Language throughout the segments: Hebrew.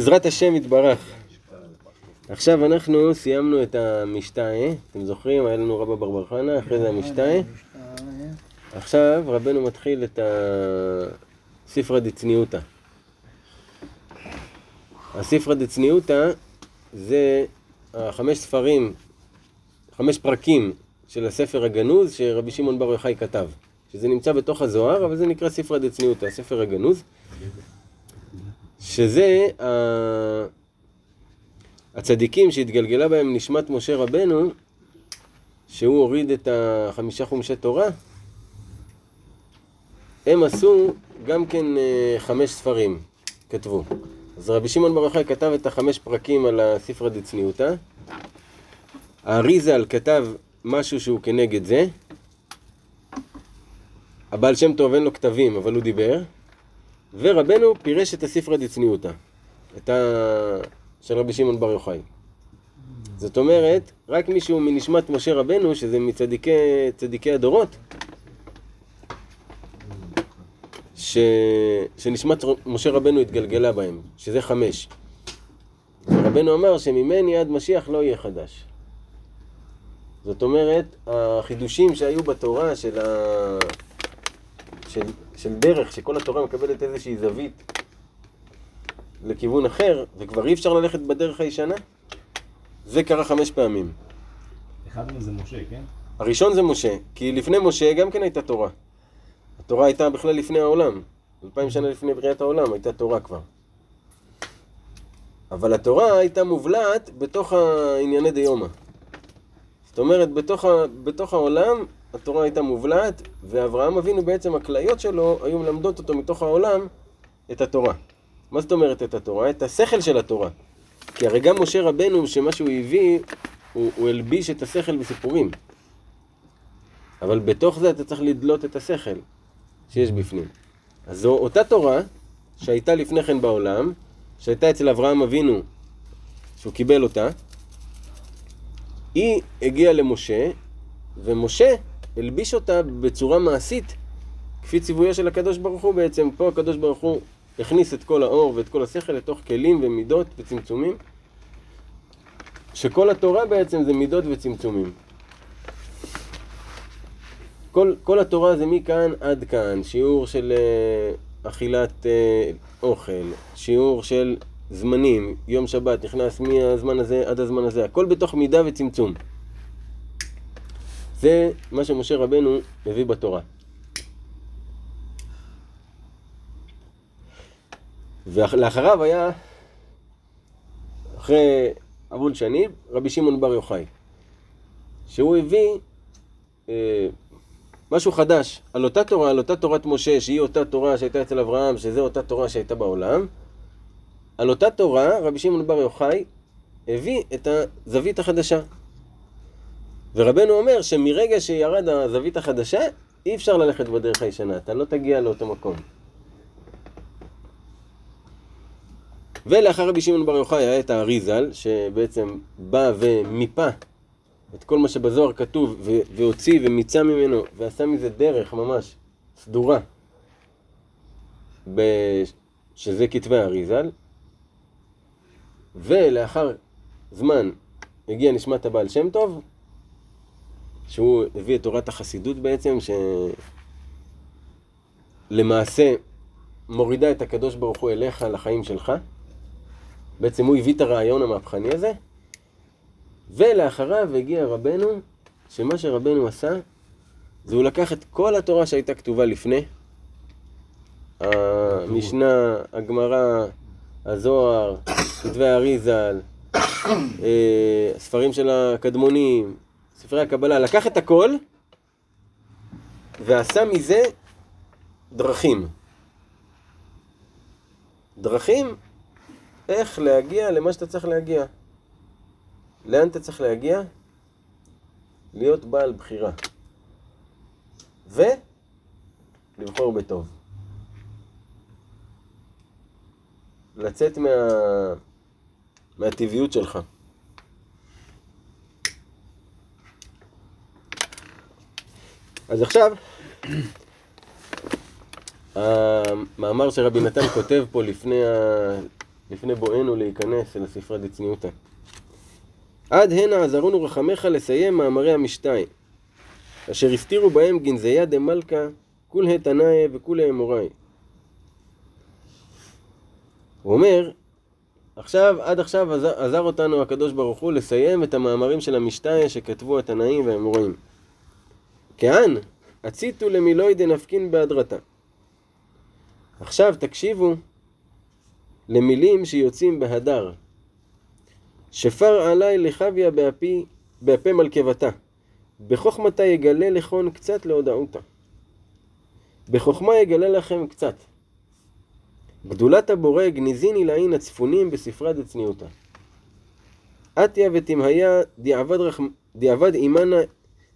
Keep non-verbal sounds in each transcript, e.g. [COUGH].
בעזרת השם יתברך. עכשיו אנחנו סיימנו את המשתאה, אתם זוכרים? היה לנו רבא בר בר חנה, אחרי זה המשתאה. עכשיו רבנו מתחיל את הספרא דצניעותא. הספרא דצניעותא זה החמש ספרים, חמש פרקים של הספר הגנוז שרבי שמעון בר יוחאי כתב. שזה נמצא בתוך הזוהר, אבל זה נקרא ספרא דצניעותא, הספר הגנוז. שזה הצדיקים שהתגלגלה בהם נשמת משה רבנו, שהוא הוריד את החמישה חומשי תורה, הם עשו גם כן אה, חמש ספרים, כתבו. אז רבי שמעון בר יוחאי כתב את החמש פרקים על הספרא דצניעותא. האריזל כתב משהו שהוא כנגד זה. הבעל שם טוב אין לו כתבים, אבל הוא דיבר. ורבנו פירש את הספרא דצניעותא, את ה... של רבי שמעון בר יוחאי. זאת אומרת, רק מישהו מנשמת משה רבנו, שזה מצדיקי הדורות, ש... שנשמת משה רבנו התגלגלה בהם, שזה חמש. רבנו אמר שממני עד משיח לא יהיה חדש. זאת אומרת, החידושים שהיו בתורה של, ה... של, של דרך, שכל התורה מקבלת איזושהי זווית לכיוון אחר, וכבר אי אפשר ללכת בדרך הישנה, זה קרה חמש פעמים. אחד מהם זה משה, כן? הראשון זה משה, כי לפני משה גם כן הייתה תורה. התורה הייתה בכלל לפני העולם. אלפיים שנה לפני בריאת העולם הייתה תורה כבר. אבל התורה הייתה מובלעת בתוך הענייני דיומא. זאת אומרת, בתוך, ה, בתוך העולם התורה הייתה מובלעת, ואברהם אבינו בעצם הכליות שלו היו מלמדות אותו מתוך העולם את התורה. מה זאת אומרת את התורה? את השכל של התורה. כי הרי גם משה רבנו, שמה שהוא הביא, הוא, הוא הלביש את השכל בסיפורים. אבל בתוך זה אתה צריך לדלות את השכל שיש בפנים. אז זו אותה תורה שהייתה לפני כן בעולם, שהייתה אצל אברהם אבינו, שהוא קיבל אותה, היא הגיעה למשה, ומשה הלביש אותה בצורה מעשית, כפי ציוויה של הקדוש ברוך הוא בעצם. פה הקדוש ברוך הוא הכניס את כל האור ואת כל השכל לתוך כלים ומידות וצמצומים, שכל התורה בעצם זה מידות וצמצומים. כל, כל התורה זה מכאן עד כאן, שיעור של uh, אכילת uh, אוכל, שיעור של זמנים, יום שבת נכנס מהזמן הזה עד הזמן הזה, הכל בתוך מידה וצמצום. זה מה שמשה רבנו מביא בתורה. ולאחריו היה, אחרי המון שנים, רבי שמעון בר יוחאי, שהוא הביא אה, משהו חדש על אותה תורה, על אותה תורת משה, שהיא אותה תורה שהייתה אצל אברהם, שזו אותה תורה שהייתה בעולם. על אותה תורה, רבי שמעון בר יוחאי הביא את הזווית החדשה. ורבנו אומר שמרגע שירד הזווית החדשה, אי אפשר ללכת בדרך הישנה, אתה לא תגיע לאותו מקום. ולאחר רבי שמעון בר יוחאי היה את האריזל, שבעצם בא ומיפה את כל מה שבזוהר כתוב, והוציא ומיצה ממנו, ועשה מזה דרך ממש סדורה, שזה כתבי האריזל. ולאחר זמן הגיע נשמת הבעל שם טוב, שהוא הביא את תורת החסידות בעצם, שלמעשה מורידה את הקדוש ברוך הוא אליך לחיים שלך. בעצם הוא הביא את הרעיון המהפכני הזה, ולאחריו הגיע רבנו, שמה שרבנו עשה, זה הוא לקח את כל התורה שהייתה כתובה לפני, המשנה, הגמרא, הזוהר, כתבי האריזל, אה, ספרים של הקדמונים, ספרי הקבלה, לקח את הכל ועשה מזה דרכים. דרכים איך להגיע למה שאתה צריך להגיע. לאן אתה צריך להגיע? להיות בעל בחירה. ולבחור בטוב. לצאת מה... מהטבעיות שלך. אז עכשיו, המאמר שרבי נתן כותב פה לפני, ה... לפני בואנו להיכנס אל הספרה דצניותא. עד הנה עזרונו רחמך לסיים מאמרי המשתי, אשר הסתירו בהם גנזיה דמלכה, כולי תנאי וכולי אמוראי. הוא אומר, עכשיו, עד עכשיו עזר, עזר אותנו הקדוש ברוך הוא לסיים את המאמרים של המשתי שכתבו התנאים והאמוראים. כהן, הציתו למילוי דנפקין בהדרתה. עכשיו תקשיבו למילים שיוצאים בהדר. שפר עלי לחביה באפי, באפי מלכבתה. בחוכמתה יגלה לכון קצת להודעותה. בחוכמה יגלה לכם קצת. גדולת הבורא גניזיני לעין הצפונים בספרה דצניעותה. עטיה ותמהיה דיעבד, רח... דיעבד עמנה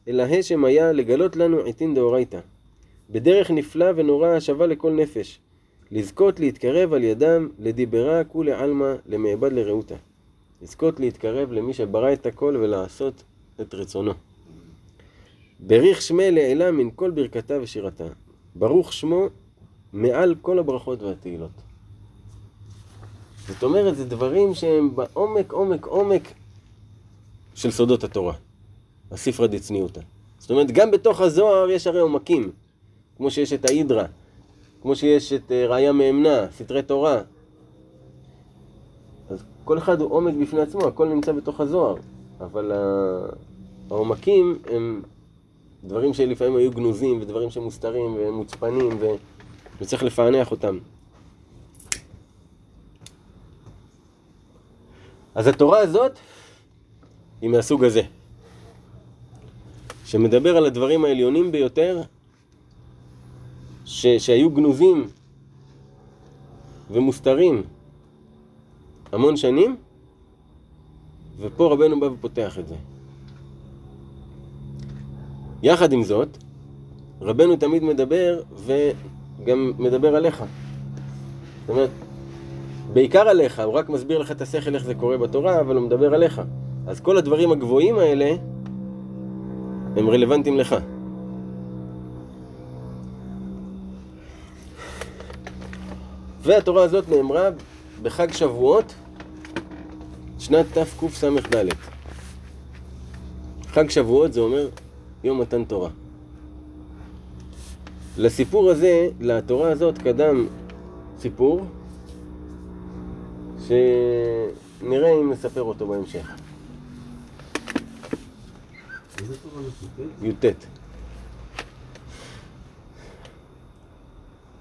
אלא השם היה לגלות לנו עתין דאורייתא. בדרך נפלא ונורא השווה לכל נפש. לזכות להתקרב על ידם לדיברה כולי עלמא למעבד לרעותה. לזכות להתקרב למי שברא את הכל ולעשות את רצונו. בריך שמי לעילה מן כל ברכתה ושירתה. ברוך שמו מעל כל הברכות והתהילות. זאת אומרת, זה דברים שהם בעומק, עומק, עומק של סודות התורה. הספרא דצניותא. זאת אומרת, גם בתוך הזוהר יש הרי עומקים, כמו שיש את ההידרה, כמו שיש את אה, ראיה מאמנה, סתרי תורה. אז כל אחד הוא עומק בפני עצמו, הכל נמצא בתוך הזוהר, אבל העומקים הם דברים שלפעמים היו גנוזים, ודברים שמוסתרים ומוצפנים, ו... וצריך לפענח אותם. אז התורה הזאת היא מהסוג הזה, שמדבר על הדברים העליונים ביותר, ש... שהיו גנוזים ומוסתרים המון שנים, ופה רבנו בא ופותח את זה. יחד עם זאת, רבנו תמיד מדבר וגם מדבר עליך. זאת אומרת, בעיקר עליך, הוא רק מסביר לך את השכל איך זה קורה בתורה, אבל הוא מדבר עליך. אז כל הדברים הגבוהים האלה הם רלוונטיים לך. והתורה הזאת נאמרה בחג שבועות, שנת תקס"ד. חג שבועות זה אומר יום מתן תורה. לסיפור הזה, לתורה הזאת, קדם סיפור שנראה אם נספר אותו בהמשך. י"ט.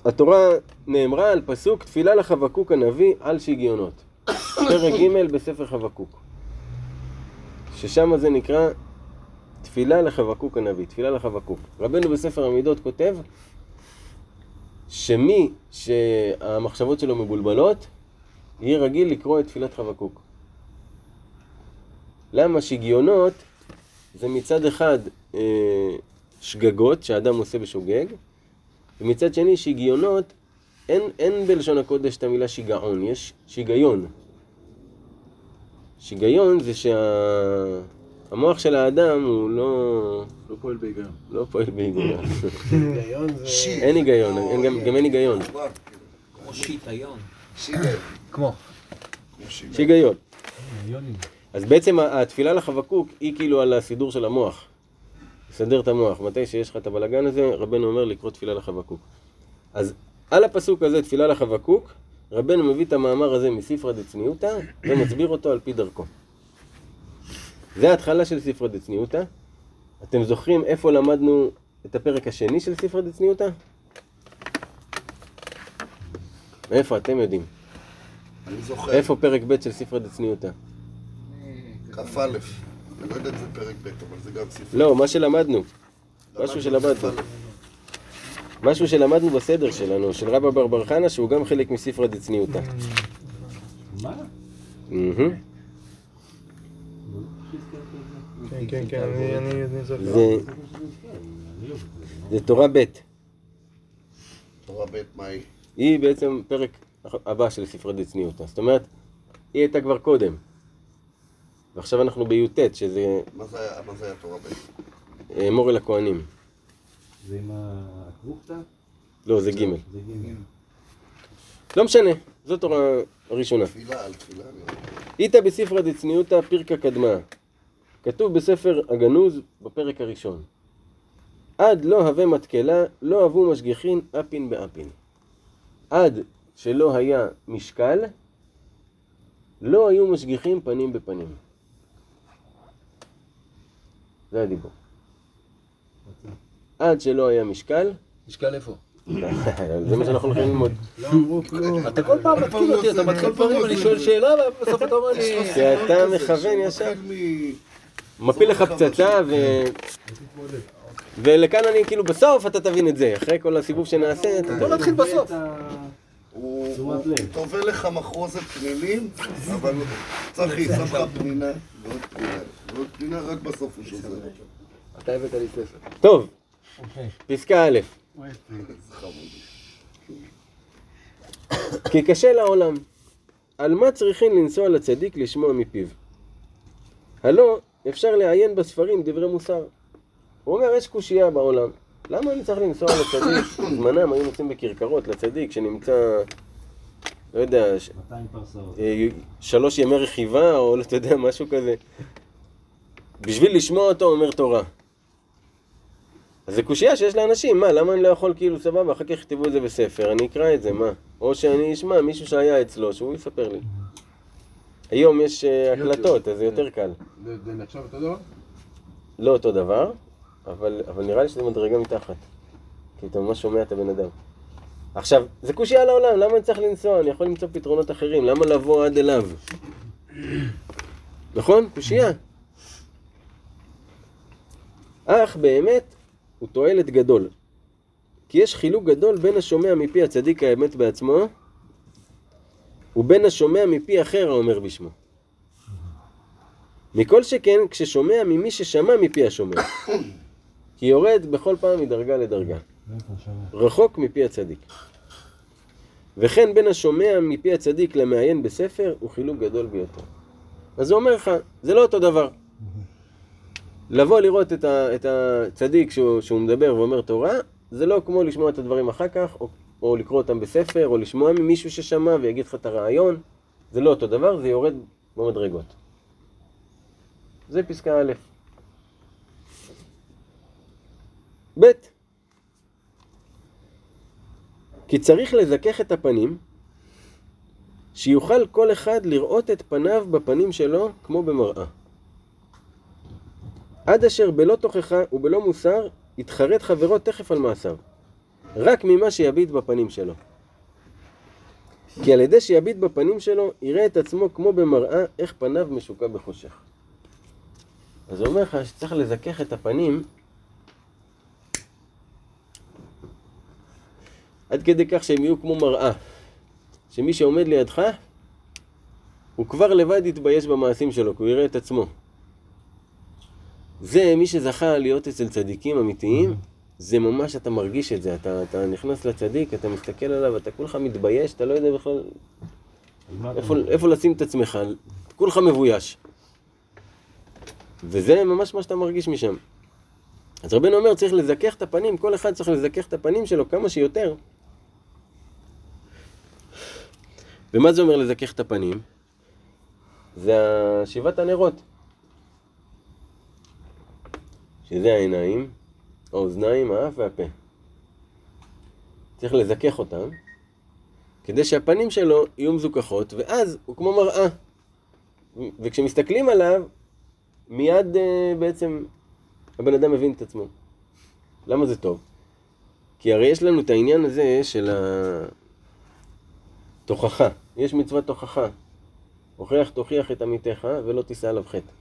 התורה נאמרה על פסוק תפילה לחבקוק הנביא על שיגיונות. פרק ג' בספר חבקוק. ששם זה נקרא תפילה לחבקוק הנביא, תפילה לחבקוק. רבנו בספר המידות כותב שמי שהמחשבות שלו מבולבלות, יהיה רגיל לקרוא את תפילת חבקוק. למה שגיונות זה מצד אחד אה, שגגות שאדם עושה בשוגג, ומצד שני שגיונות, אין, אין בלשון הקודש את המילה שיגעון, יש שיגיון. שיגיון זה שהמוח של האדם הוא לא... לא פועל בהיגיון. לא פועל בהיגיון. היגיון זה... אין היגיון, אין, גם, גם אין היגיון. כמו שיטיון. כמו. שיגיון. אז בעצם התפילה לחבקוק היא כאילו על הסידור של המוח. לסדר את המוח. מתי שיש לך את הבלגן הזה, רבנו אומר לקרוא תפילה לחבקוק. אז על הפסוק הזה, תפילה לחבקוק, רבנו מביא את המאמר הזה מספרא דצניותא ומסביר אותו על פי דרכו. זה ההתחלה של ספרא דצניותא. אתם זוכרים איפה למדנו את הפרק השני של ספרא דצניותא? מאיפה אתם יודעים? אני זוכר. איפה פרק ב' של ספרא דצניותא? כ"א. אני לא יודע אם זה פרק ב', אבל זה גם ספר. לא, מה שלמדנו. משהו שלמדנו. כ"א. משהו שלמדנו בסדר שלנו, של רבא בר בר חנה, שהוא גם חלק מספרא דצניותא. מה? כן, כן, כן, אני- זה תורה ב', תורה ב' מה היא? היא בעצם פרק הבא של ספרי דצניותא. זאת אומרת, היא הייתה כבר קודם. ועכשיו אנחנו בי"ט, שזה מה זה היה- מה זה היה תורה ב'? אה, מור אל הכהנים. זה עם הכרוכתא? לא, זה ג'. זה גימל. לא משנה, זו תורה הראשונה. תפילה על תפילה. איתא בספרא דצניותא פירקא קדמה. כתוב בספר הגנוז בפרק הראשון. עד לא הווה מתקלה, לא הבו משגיחין אפין באפין. עד שלא היה משקל, לא היו משגיחים פנים בפנים. זה הדיבור. עד שלא היה משקל, משקל איפה? זה מה שאנחנו הולכים ללמוד. אתה כל פעם מתקיל אותי, אתה מתחיל דברים, אני שואל שאלה ובסוף אתה אומר לי... כי אתה מכוון ישר. מפיל לך פצצה ו... ולכאן אני כאילו בסוף אתה תבין את זה, אחרי כל הסיבוב שנעשה, אתה בוא נתחיל בסוף. הוא. טובל לך מחרוזת פנינים, אבל צחי, שם לך פנינה ועוד פנינה. ועוד פנינה, רק בסוף הוא שובר. אתה הבאת לי ספר. טוב, אוקיי. פסקה א'. כי קשה לעולם, על מה צריכים לנסוע לצדיק לשמוע מפיו? הלא אפשר לעיין בספרים דברי מוסר. הוא אומר, יש קושייה בעולם, למה אני צריך לנסוע לצדיק? [COUGHS] בזמנם היו נוסעים בכרכרות לצדיק שנמצא, לא יודע, ש- 200 פרסאות. אה, שלוש ימי רכיבה, או לא אתה יודע, משהו כזה. בשביל לשמוע אותו אומר תורה. אז זה קושייה שיש לאנשים, מה, למה אני לא יכול כאילו סבבה, אחר כך יכתבו את זה בספר, אני אקרא את זה, מה? או שאני אשמע מישהו שהיה אצלו, שהוא יספר לי. היום יש אה, הקלטות, אז זה יותר קל. זה נחשב אותו דבר? לא אותו דבר, אבל, אבל נראה לי שזה מדרגה מתחת. כי אתה ממש שומע את הבן אדם. עכשיו, זה קושייה לעולם, למה אני צריך לנסוע? אני יכול למצוא פתרונות אחרים, למה לבוא עד אליו? נכון? קושייה. אך באמת הוא תועלת גדול. כי יש חילוק גדול בין השומע מפי הצדיק האמת בעצמו, ובין השומע מפי אחר האומר בשמו. מכל שכן כששומע ממי ששמע מפי השומע. כי יורד בכל פעם מדרגה לדרגה. רחוק מפי הצדיק. וכן בין השומע מפי הצדיק למעיין בספר הוא חילוק גדול ביותר. אז הוא אומר לך, זה לא אותו דבר. לבוא לראות את, ה, את הצדיק שהוא, שהוא מדבר ואומר תורה, זה לא כמו לשמוע את הדברים אחר כך, או, או לקרוא אותם בספר, או לשמוע ממישהו ששמע ויגיד לך את הרעיון. זה לא אותו דבר, זה יורד במדרגות. זה פסקה א'. ב' כי צריך לזכך את הפנים, שיוכל כל אחד לראות את פניו בפנים שלו כמו במראה. עד אשר בלא תוכחה ובלא מוסר, יתחרט חברו תכף על מעשיו. רק ממה שיביט בפנים שלו. כי על ידי שיביט בפנים שלו, יראה את עצמו כמו במראה, איך פניו משוקע בחושך. אז הוא אומר לך שצריך לזכך את הפנים עד כדי כך שהם יהיו כמו מראה. שמי שעומד לידך, הוא כבר לבד יתבייש במעשים שלו, כי הוא יראה את עצמו. זה מי שזכה להיות אצל צדיקים אמיתיים, זה ממש, אתה מרגיש את זה. אתה, אתה נכנס לצדיק, אתה מסתכל עליו, אתה כולך מתבייש, אתה לא יודע בכלל איפה? איפה לשים את עצמך, כולך מבויש. וזה ממש מה שאתה מרגיש משם. אז רבנו אומר, צריך לזכך את הפנים, כל אחד צריך לזכך את הפנים שלו כמה שיותר. ומה זה אומר לזכך את הפנים? זה שבעת הנרות. שזה העיניים, האוזניים, האף והפה. צריך לזכך אותם, כדי שהפנים שלו יהיו מזוכחות, ואז הוא כמו מראה. וכשמסתכלים עליו, מיד אה, בעצם הבן אדם מבין את עצמו. למה זה טוב? כי הרי יש לנו את העניין הזה של התוכחה. יש מצוות תוכחה. הוכיח תוכיח את עמיתך ולא תישא עליו חטא.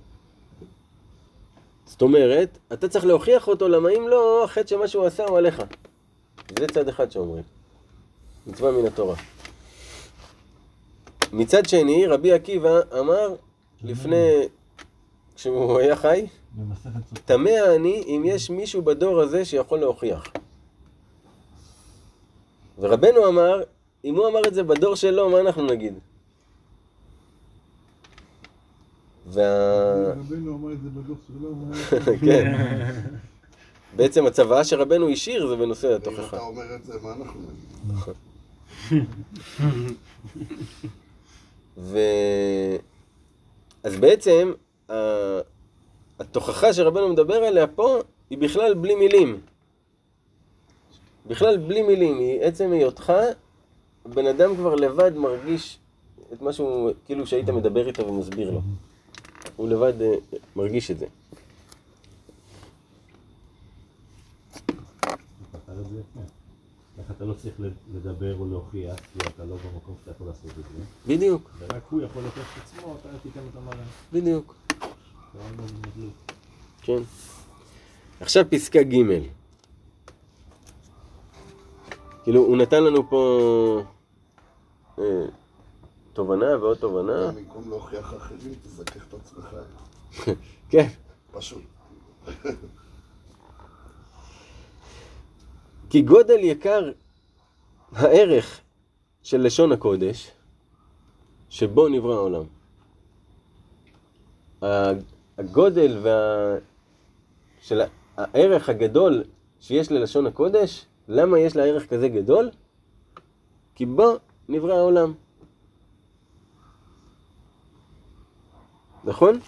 זאת אומרת, אתה צריך להוכיח אותו, למה אם לא, החטא שמה שהוא עשה הוא עליך. זה צד אחד שאומרים. מצווה מן התורה. מצד שני, רבי עקיבא אמר לפני, כשהוא היה חי. תמה אני אם יש מישהו בדור הזה שיכול להוכיח. ורבנו אמר, אם הוא אמר את זה בדור שלו, מה אנחנו נגיד? וה... רבנו אמר את זה בדוח שלו, הוא אמר, [LAUGHS] כן. בעצם הצוואה שרבנו השאיר זה בנושא אם התוכחה. אתה אומר את זה, מה אנחנו נגיד? [LAUGHS] ו... אז בעצם, התוכחה שרבנו מדבר עליה פה, היא בכלל בלי מילים. בכלל בלי מילים, היא עצם היותך, הבן אדם כבר לבד מרגיש את מה שהוא, כאילו שהיית מדבר איתו ומסביר לו. הוא לבד אה, מרגיש את זה. יפה. איך אתה לא צריך לדבר או להוכיח, כי אתה לא במקום שאתה יכול לעשות את זה. בדיוק, ורק הוא יכול לתת את עצמו, אתה תיתן את המעלה. בדיוק. לא. כן. עכשיו פסקה ג' כאילו, הוא נתן לנו פה תובנה ועוד תובנה. במקום להוכיח אחרים, תזכך את עצמך. [LAUGHS] כן. פשוט. [LAUGHS] כי גודל יקר הערך של לשון הקודש, שבו נברא העולם. הגודל וה... של הערך הגדול שיש ללשון הקודש, למה יש לה ערך כזה גדול? כי בו נברא העולם. נכון?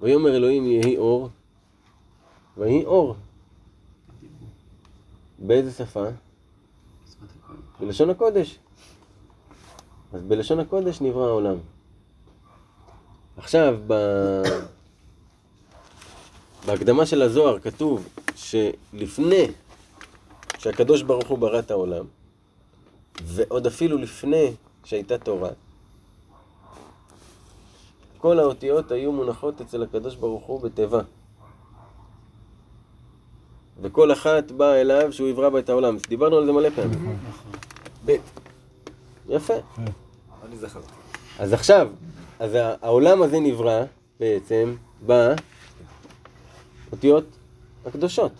ויאמר אלוהים יהי אור, ויהי אור. באיזה שפה? בלשון הקודש. אז בלשון הקודש נברא העולם. עכשיו, ב... בהקדמה של הזוהר כתוב שלפני שהקדוש ברוך הוא ברא את העולם, ועוד אפילו לפני שהייתה תורה, כל האותיות היו מונחות אצל הקדוש ברוך הוא בתיבה. וכל אחת באה אליו שהוא יברא בה את העולם. דיברנו על זה מלא פעמים. ב' יפה. אני זכרתי. אז עכשיו, אז העולם הזה נברא בעצם באותיות הקדושות.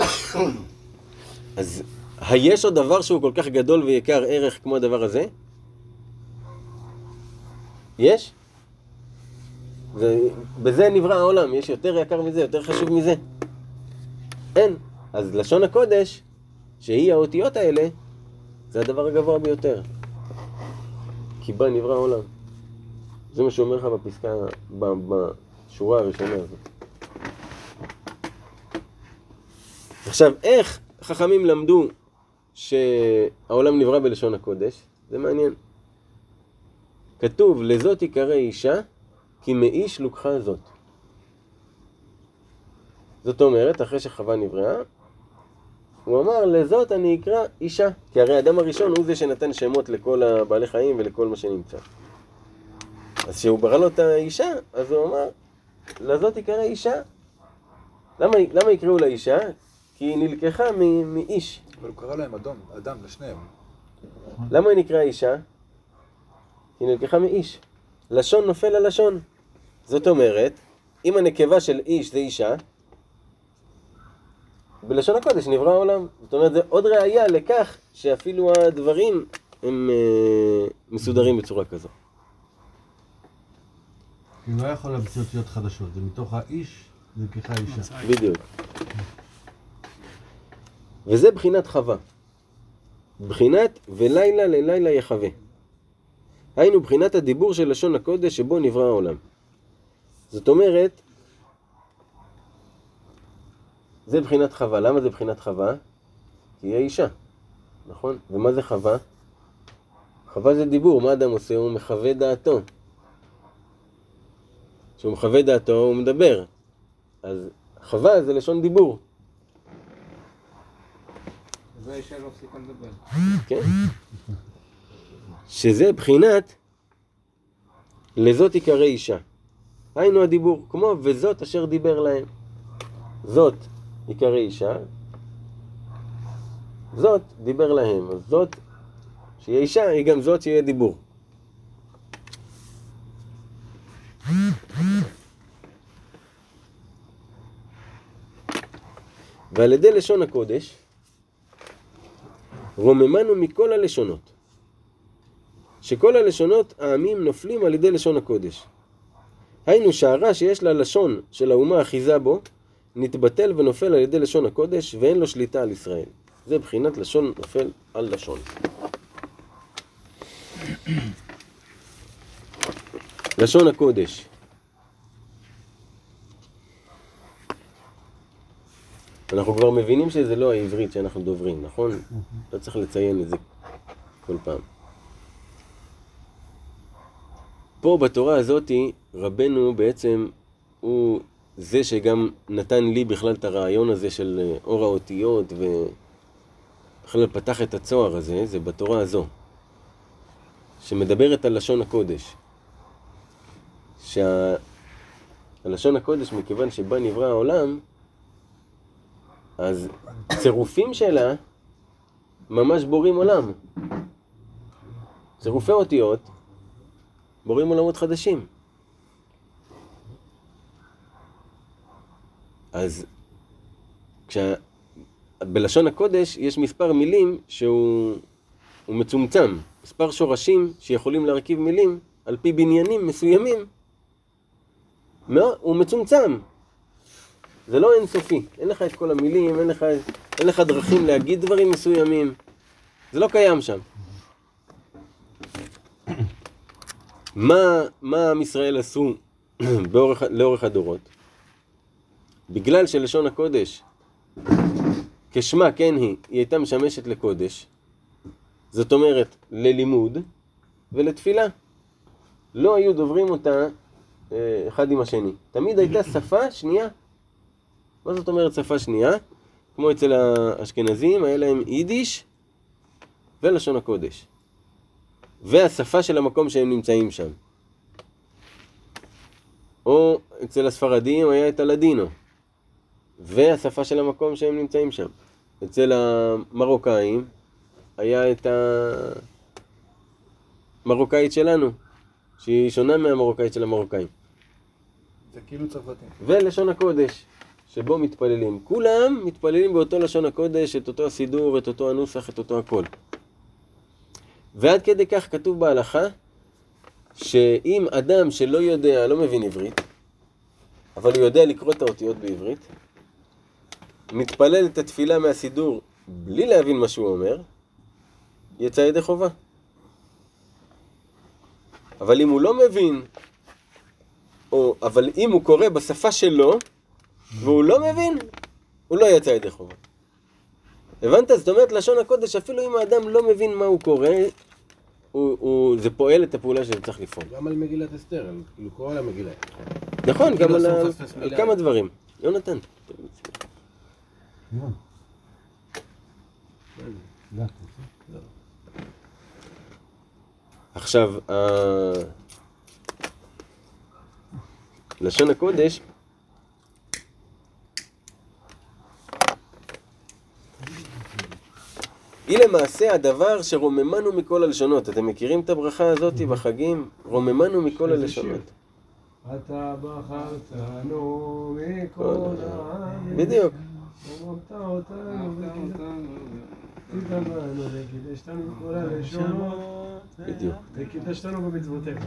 [COUGHS] אז היש עוד דבר שהוא כל כך גדול ויקר ערך כמו הדבר הזה? יש? זה, בזה נברא העולם, יש יותר יקר מזה, יותר חשוב מזה? אין. אז לשון הקודש, שהיא האותיות האלה, זה הדבר הגבוה ביותר. כי בה נברא העולם. זה מה שאומר לך בפסקה, בשורה הראשונה הזאת. עכשיו, איך חכמים למדו שהעולם נברא בלשון הקודש? זה מעניין. כתוב, לזאת יקרא אישה, כי מאיש לוקחה זאת. זאת אומרת, אחרי שחווה נבראה, הוא אמר, לזאת אני אקרא אישה. כי הרי האדם הראשון הוא זה שנתן שמות לכל הבעלי חיים ולכל מה שנמצא. אז כשהוא ברא לו את האישה, אז הוא אמר, לזאת יקרא אישה. למה, למה יקראו לה אישה? כי היא נלקחה מאיש. אבל הוא קרא להם אדום, אדם, לשניהם. למה היא נקראה אישה? היא נלקחה מאיש. לשון נופל על לשון. זאת אומרת, אם הנקבה של איש זה אישה, בלשון הקודש נברא העולם. זאת אומרת, זה עוד ראייה לכך שאפילו הדברים הם אה, מסודרים בצורה כזו. כי לא יכול להמציא אותיות חדשות, זה מתוך האיש, זה נלקחה אישה. בדיוק. וזה בחינת חווה. בחינת ולילה ללילה יחווה. היינו בחינת הדיבור של לשון הקודש שבו נברא העולם. זאת אומרת, זה בחינת חווה. למה זה בחינת חווה? כי היא האישה, נכון? ומה זה חווה? חווה זה דיבור, מה אדם עושה? הוא מחווה דעתו. כשהוא מחווה דעתו הוא מדבר. אז חווה זה לשון דיבור, כן? שזה בחינת לזאת יקרא אישה. היינו הדיבור, כמו וזאת אשר דיבר להם. זאת יקרא אישה, זאת דיבר להם. אז זאת, שהיא אישה, היא גם זאת שיהיה דיבור. ועל ידי לשון הקודש, רוממנו מכל הלשונות. שכל הלשונות העמים נופלים על ידי לשון הקודש. היינו שהרע שיש ללשון של האומה אחיזה בו, נתבטל ונופל על ידי לשון הקודש, ואין לו שליטה על ישראל. זה בחינת לשון נופל על לשון. לשון הקודש. אנחנו כבר מבינים שזה לא העברית שאנחנו דוברים, נכון? לא צריך לציין את זה כל פעם. פה בתורה הזאתי, רבנו בעצם הוא זה שגם נתן לי בכלל את הרעיון הזה של אה, אור האותיות ובכלל פתח את הצוהר הזה, זה בתורה הזו, שמדברת על לשון הקודש. שהלשון הקודש, מכיוון שבה נברא העולם, אז צירופים שלה ממש בורים עולם. צירופי אותיות בורים עולמות חדשים. אז כשה... בלשון הקודש יש מספר מילים שהוא הוא מצומצם, מספר שורשים שיכולים להרכיב מילים על פי בניינים מסוימים. הוא מצומצם. זה לא אינסופי, אין לך את כל המילים, אין לך, אין לך דרכים להגיד דברים מסוימים. זה לא קיים שם. מה, מה עם ישראל עשו [CLEARS THROAT] באורך, לאורך הדורות? בגלל שלשון הקודש, כשמה כן היא, היא הייתה משמשת לקודש, זאת אומרת ללימוד ולתפילה. לא היו דוברים אותה אה, אחד עם השני. תמיד הייתה שפה שנייה. מה זאת אומרת שפה שנייה? כמו אצל האשכנזים, היה להם יידיש ולשון הקודש. והשפה של המקום שהם נמצאים שם. או אצל הספרדים היה את הלדינו, והשפה של המקום שהם נמצאים שם. אצל המרוקאים היה את המרוקאית שלנו, שהיא שונה מהמרוקאית של המרוקאים. זה כאילו צרפתי. ולשון הקודש, שבו מתפללים. כולם מתפללים באותו לשון הקודש, את אותו הסידור, את אותו הנוסח, את אותו הכל. ועד כדי כך כתוב בהלכה, שאם אדם שלא יודע, לא מבין עברית, אבל הוא יודע לקרוא את האותיות בעברית, מתפלל את התפילה מהסידור בלי להבין מה שהוא אומר, יצא ידי חובה. אבל אם הוא לא מבין, או, אבל אם הוא קורא בשפה שלו, והוא לא מבין, הוא לא יצא ידי חובה. הבנת? זאת אומרת, לשון הקודש, אפילו אם האדם לא מבין מה הוא קורא, הוא, הוא, זה פועל את הפעולה שזה צריך לפעול. גם על מגילת אסתר, על- כאילו כל המגילה. נכון, גם כאילו על, אסור ה- לפספס על. כמה דברים. יונתן. עכשיו, לשון הקודש, היא למעשה הדבר שרוממנו מכל הלשונות. אתם מכירים את הברכה הזאת בחגים? רוממנו מכל הלשונות. אתה בחרתנו מכל. בדיוק. מכל הלשונות. בדיוק. וקידשתנו במצוותיך.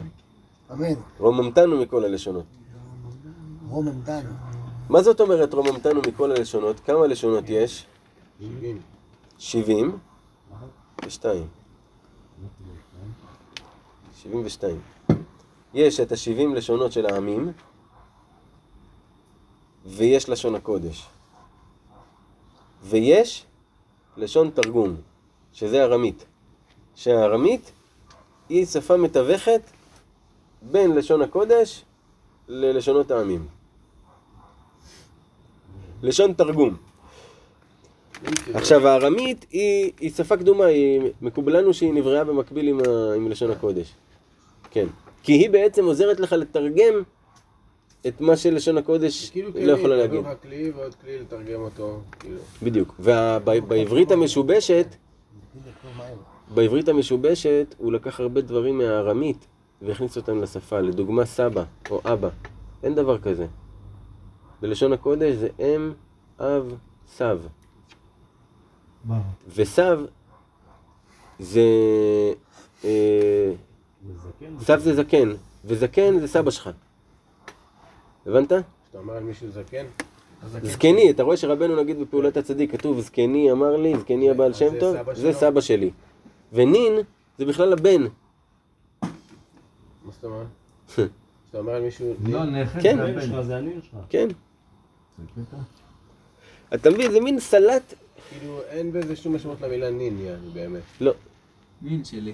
אמן. רוממתנו מכל הלשונות. רוממתנו. מה זאת אומרת רוממתנו מכל הלשונות? כמה לשונות יש? שבעים. שבעים ושתיים. שבעים ושתיים. יש את השבעים לשונות של העמים, ויש לשון הקודש. ויש לשון תרגום, שזה ארמית. שהארמית היא שפה מתווכת בין לשון הקודש ללשונות העמים. לשון תרגום. עכשיו הארמית היא, היא שפה קדומה, היא מקובל לנו שהיא נבראה במקביל עם, ה, עם לשון הקודש. כן. כי היא בעצם עוזרת לך לתרגם את מה שלשון הקודש כאילו לא יכולה להגיד. לך כלי ועוד כלי לתרגם אותו, כאילו. בדיוק. ובעברית המשובשת, בעברית המשובשת הוא לקח הרבה דברים מהארמית והכניס אותם לשפה. לדוגמה סבא או אבא. אין דבר כזה. בלשון הקודש זה אם, אב, סב. וסב זה... אה. סב זה זקן, וזקן זה סבא שלך. הבנת? כשאתה אומר על מישהו זקן, זקני, אתה רואה שרבנו נגיד בפעולת הצדיק, כתוב זקני אמר לי, זקני הבעל שם טוב, זה. סבא שלי. ונין זה בכלל הבן. מה זאת אומרת? כשאתה אומר על מישהו... לא, נכד כן. זה הבן שלך, זה הנין שלך. כן. אתה מבין, זה מין סלט, כאילו, אין בזה שום משמעות למילה נין, יעני, באמת. לא, מין שלי.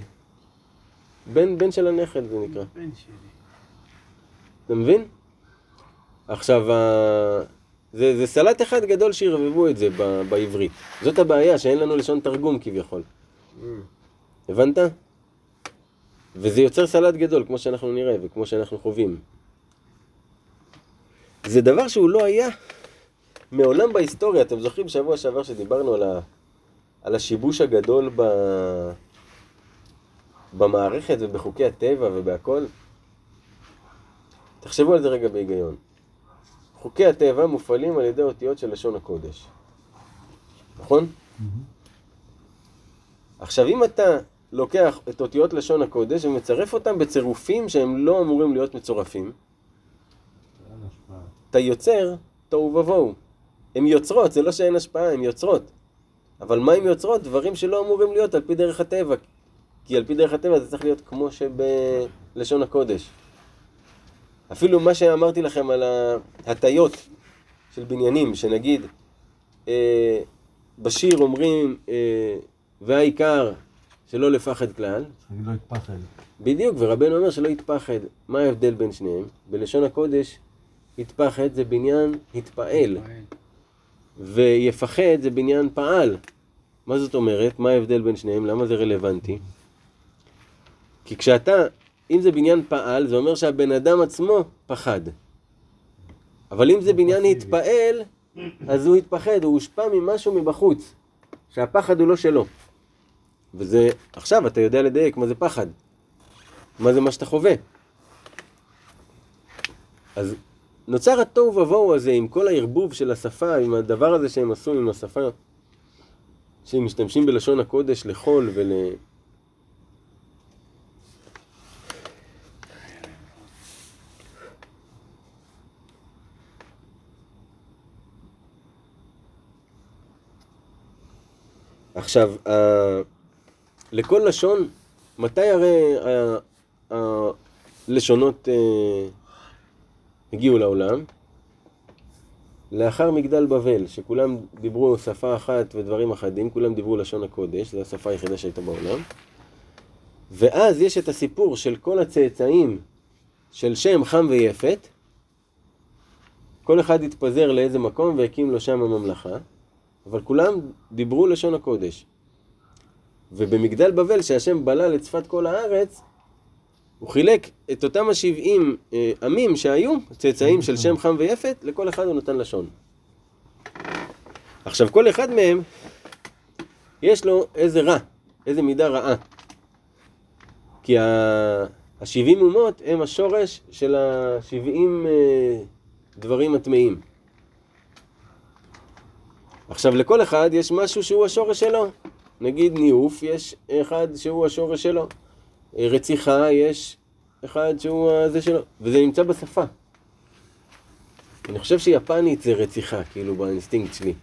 בן, בן של הנכד זה נקרא. בן שלי. אתה מבין? עכשיו, ה- זה, זה סלט אחד גדול שערבבו את זה ב, בעברית. זאת הבעיה, שאין לנו לשון תרגום כביכול. Mm. הבנת? וזה יוצר סלט גדול, כמו שאנחנו נראה וכמו שאנחנו חווים. זה דבר שהוא לא היה מעולם בהיסטוריה. אתם זוכרים שבוע שעבר שדיברנו על, ה, על השיבוש הגדול ב, במערכת ובחוקי הטבע ובהכל? תחשבו על זה רגע בהיגיון. חוקי הטבע מופעלים על ידי אותיות של לשון הקודש. נכון? עכשיו, אם אתה לוקח את אותיות לשון הקודש ומצרף אותם בצירופים שהם לא אמורים להיות מצורפים, השפעה. אתה יוצר תוהו ובוהו. הן יוצרות, זה לא שאין השפעה, הן יוצרות. אבל מה הן יוצרות? דברים שלא אמורים להיות על פי דרך הטבע. כי על פי דרך הטבע זה צריך להיות כמו שבלשון הקודש. אפילו מה שאמרתי לכם על ההטיות של בניינים, שנגיד, אה, בשיר אומרים, אה, והעיקר שלא לפחד כלל, אני לא אתפחד. בדיוק, ורבנו אומר שלא יתפחד. מה ההבדל בין שניהם? בלשון הקודש, יתפחד זה בניין התפעל, ויפחד זה בניין פעל. מה זאת אומרת? מה ההבדל בין שניהם? למה זה רלוונטי? כי כשאתה, אם זה בניין פעל, זה אומר שהבן אדם עצמו פחד. אבל אם זה בניין התפעל, אז הוא התפחד, הוא הושפע ממשהו מבחוץ, שהפחד הוא לא שלו. וזה, עכשיו אתה יודע לדייק מה זה פחד. מה זה מה שאתה חווה. אז נוצר התוהו ובוהו הזה עם כל הערבוב של השפה, עם הדבר הזה שהם עשו עם השפה, שהם משתמשים בלשון הקודש לחול ול... עכשיו, ה- לכל לשון, מתי הרי ה- הלשונות אה, הגיעו לעולם? לאחר מגדל בבל, שכולם דיברו שפה אחת ודברים אחדים, כולם דיברו לשון הקודש, זו השפה היחידה שהייתה בעולם. ואז יש את הסיפור של כל הצאצאים של שם, חם ויפת. כל אחד התפזר לאיזה מקום והקים לו שם הממלכה, אבל כולם דיברו לשון הקודש. ובמגדל בבל, שהשם בלל את שפת כל הארץ, הוא חילק את אותם השבעים אה, עמים שהיו, צאצאים של שם חם ויפת, לכל אחד הוא נתן לשון. עכשיו, כל אחד מהם, יש לו איזה רע, איזה מידה רעה. כי ה- השבעים אומות הם השורש של השבעים אה, דברים הטמאים. עכשיו, לכל אחד יש משהו שהוא השורש שלו. נגיד ניאוף, יש אחד שהוא השורש שלו. אה, רציחה, יש אחד שהוא הזה שלו. וזה נמצא בשפה. אני חושב שיפנית זה רציחה, כאילו באינסטינקט שלי.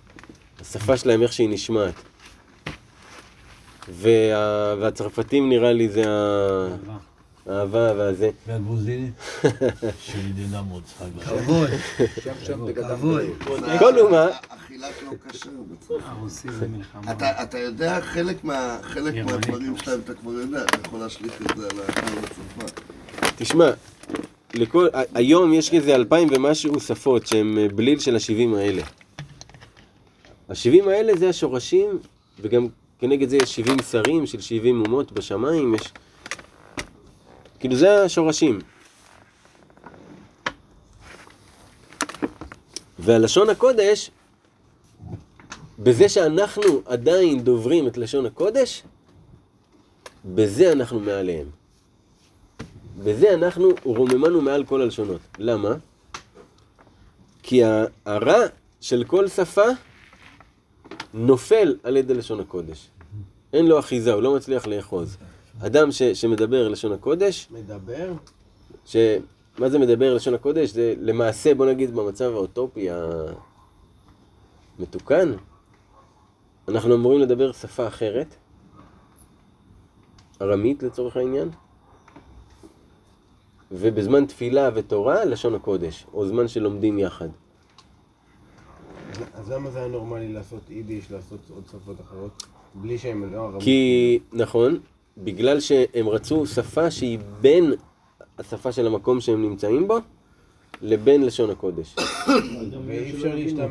השפה שלהם, איך שהיא נשמעת. וה... והצרפתים נראה לי זה ה... האהבה והזה. והגרוזינית? [LAUGHS] שמדינה מאוד צחקה. כבוד, שם שם בגדה. כבוד. כל אומה, אכילת לא כשר בצרפת. הרוסי זה מלחמה. אתה, אתה יודע, חלק, מה, חלק מהדברים שלהם אתה כבר יודע, אתה יכול להשליך את זה על הצרפת. תשמע, לכל, היום יש איזה אלפיים ומשהו שפות שהן אה, בליל של השבעים האלה. השבעים האלה זה השורשים, וגם כנגד זה יש שבעים שרים של שבעים אומות בשמיים, יש... כאילו זה השורשים. והלשון הקודש, בזה שאנחנו עדיין דוברים את לשון הקודש, בזה אנחנו מעליהם. בזה אנחנו רוממנו מעל כל הלשונות. למה? כי הרע של כל שפה נופל על ידי לשון הקודש. אין לו אחיזה, הוא לא מצליח לאחוז. אדם ש, שמדבר לשון הקודש, מדבר? ש... מה זה מדבר לשון הקודש? זה למעשה, בוא נגיד, במצב האוטופי, ה- מתוקן, אנחנו אמורים לדבר שפה אחרת, ארמית לצורך העניין, ובזמן תפילה ותורה, לשון הקודש, או זמן שלומדים יחד. אז למה זה היה נורמלי לעשות יידיש, לעשות עוד שפות אחרות? בלי שהם לא ערבים? כי, נכון, בגלל שהם רצו שפה שהיא בין השפה של המקום שהם נמצאים בו, לבין לשון הקודש.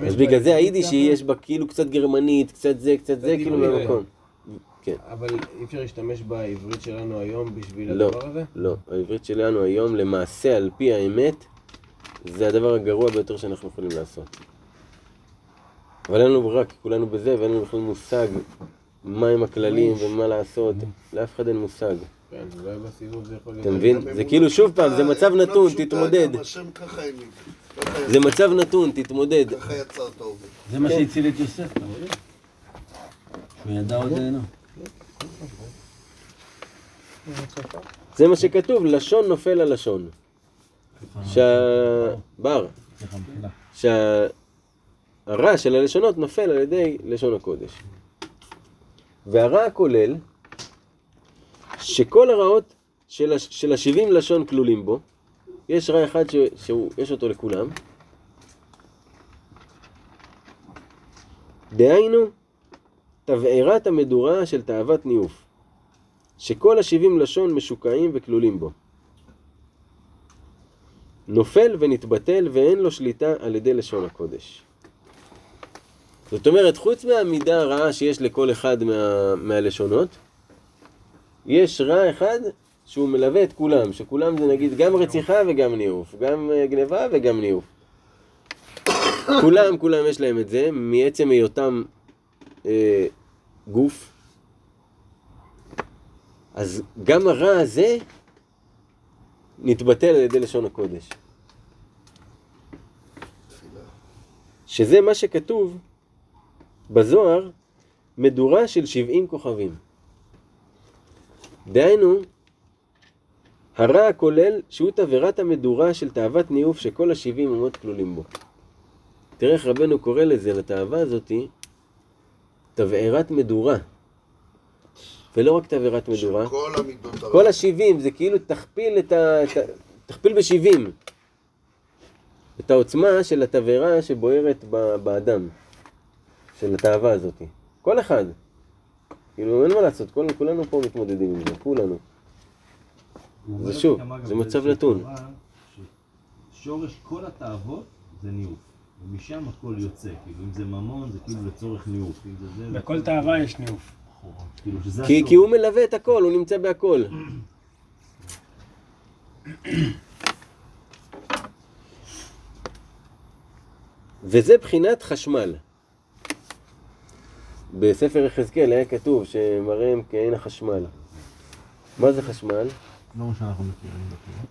אז בגלל זה היידיש ככה, יש בה כאילו קצת גרמנית, קצת זה, קצת זה, כאילו. מהמקום. כן. אבל אי אפשר להשתמש בעברית שלנו היום בשביל לא, הדבר הזה? לא. העברית שלנו היום, למעשה, על פי האמת, זה הדבר הגרוע ביותר שאנחנו יכולים לעשות. אבל אין לנו ברירה, כי כולנו בזה, ואין לנו בכלל מושג מהם הכללים ומה לעשות. לאף אחד אין מושג. כן, אולי בסיבוב זה יכול להיות... אתה מבין? זה כאילו, שוב פעם, זה מצב אמונה נתון, תתמודד. זה מצב נתון, תתמודד. זה מה שהציל את יוסף, אתה רואה? הוא ידע עוד ליהנות. זה מה שכתוב, לשון נופל על לשון. שה... בר. שהרע של הלשונות נופל על ידי לשון הקודש. והרע הכולל, שכל הרעות של, הש... של השבעים לשון כלולים בו, יש רע אחד ש... שיש אותו לכולם, דהיינו, תבערת המדורה של תאוות ניאוף, שכל השבעים לשון משוקעים וכלולים בו. נופל ונתבטל ואין לו שליטה על ידי לשון הקודש. זאת אומרת, חוץ מהמידה הרעה שיש לכל אחד מה, מהלשונות, יש רע אחד שהוא מלווה את כולם, שכולם זה נגיד גם רציחה וגם ניאוף, גם אה, גניבה וגם ניאוף. כולם, כולם יש להם את זה, מעצם היותם אה, גוף. אז גם הרע הזה נתבטל על ידי לשון הקודש. שזה מה שכתוב בזוהר, מדורה של 70 כוכבים. דהיינו, הרע הכולל שהוא תבערת המדורה של תאוות ניאוף שכל השבעים אומות כלולים בו. תראה איך רבנו קורא לזה, לתאווה הזאתי, תבערת מדורה. ולא רק תבערת מדורה, כל המידות הרעות. כל השבעים, זה כאילו תכפיל את ה... תכפיל בשבעים. את העוצמה של התבערה שבוערת ב- באדם. של התאווה הזאת. כל אחד. כאילו, אין מה לעשות, כל, כולנו פה מתמודדים עם זה, כולנו. זה שוב, זה מצב נתון. ששורש כל התאוות זה ניאוף. ומשם הכל יוצא, כאילו אם זה ממון זה כאילו לצורך ניאוף. בכל תאווה יש ניאוף. כאילו כי, השורש. כי הוא מלווה את הכל, הוא נמצא בהכל. וזה בחינת חשמל. בספר יחזקאל היה כתוב שמראם כעין החשמל. מה זה חשמל? לא מה שאנחנו מכירים בתורה.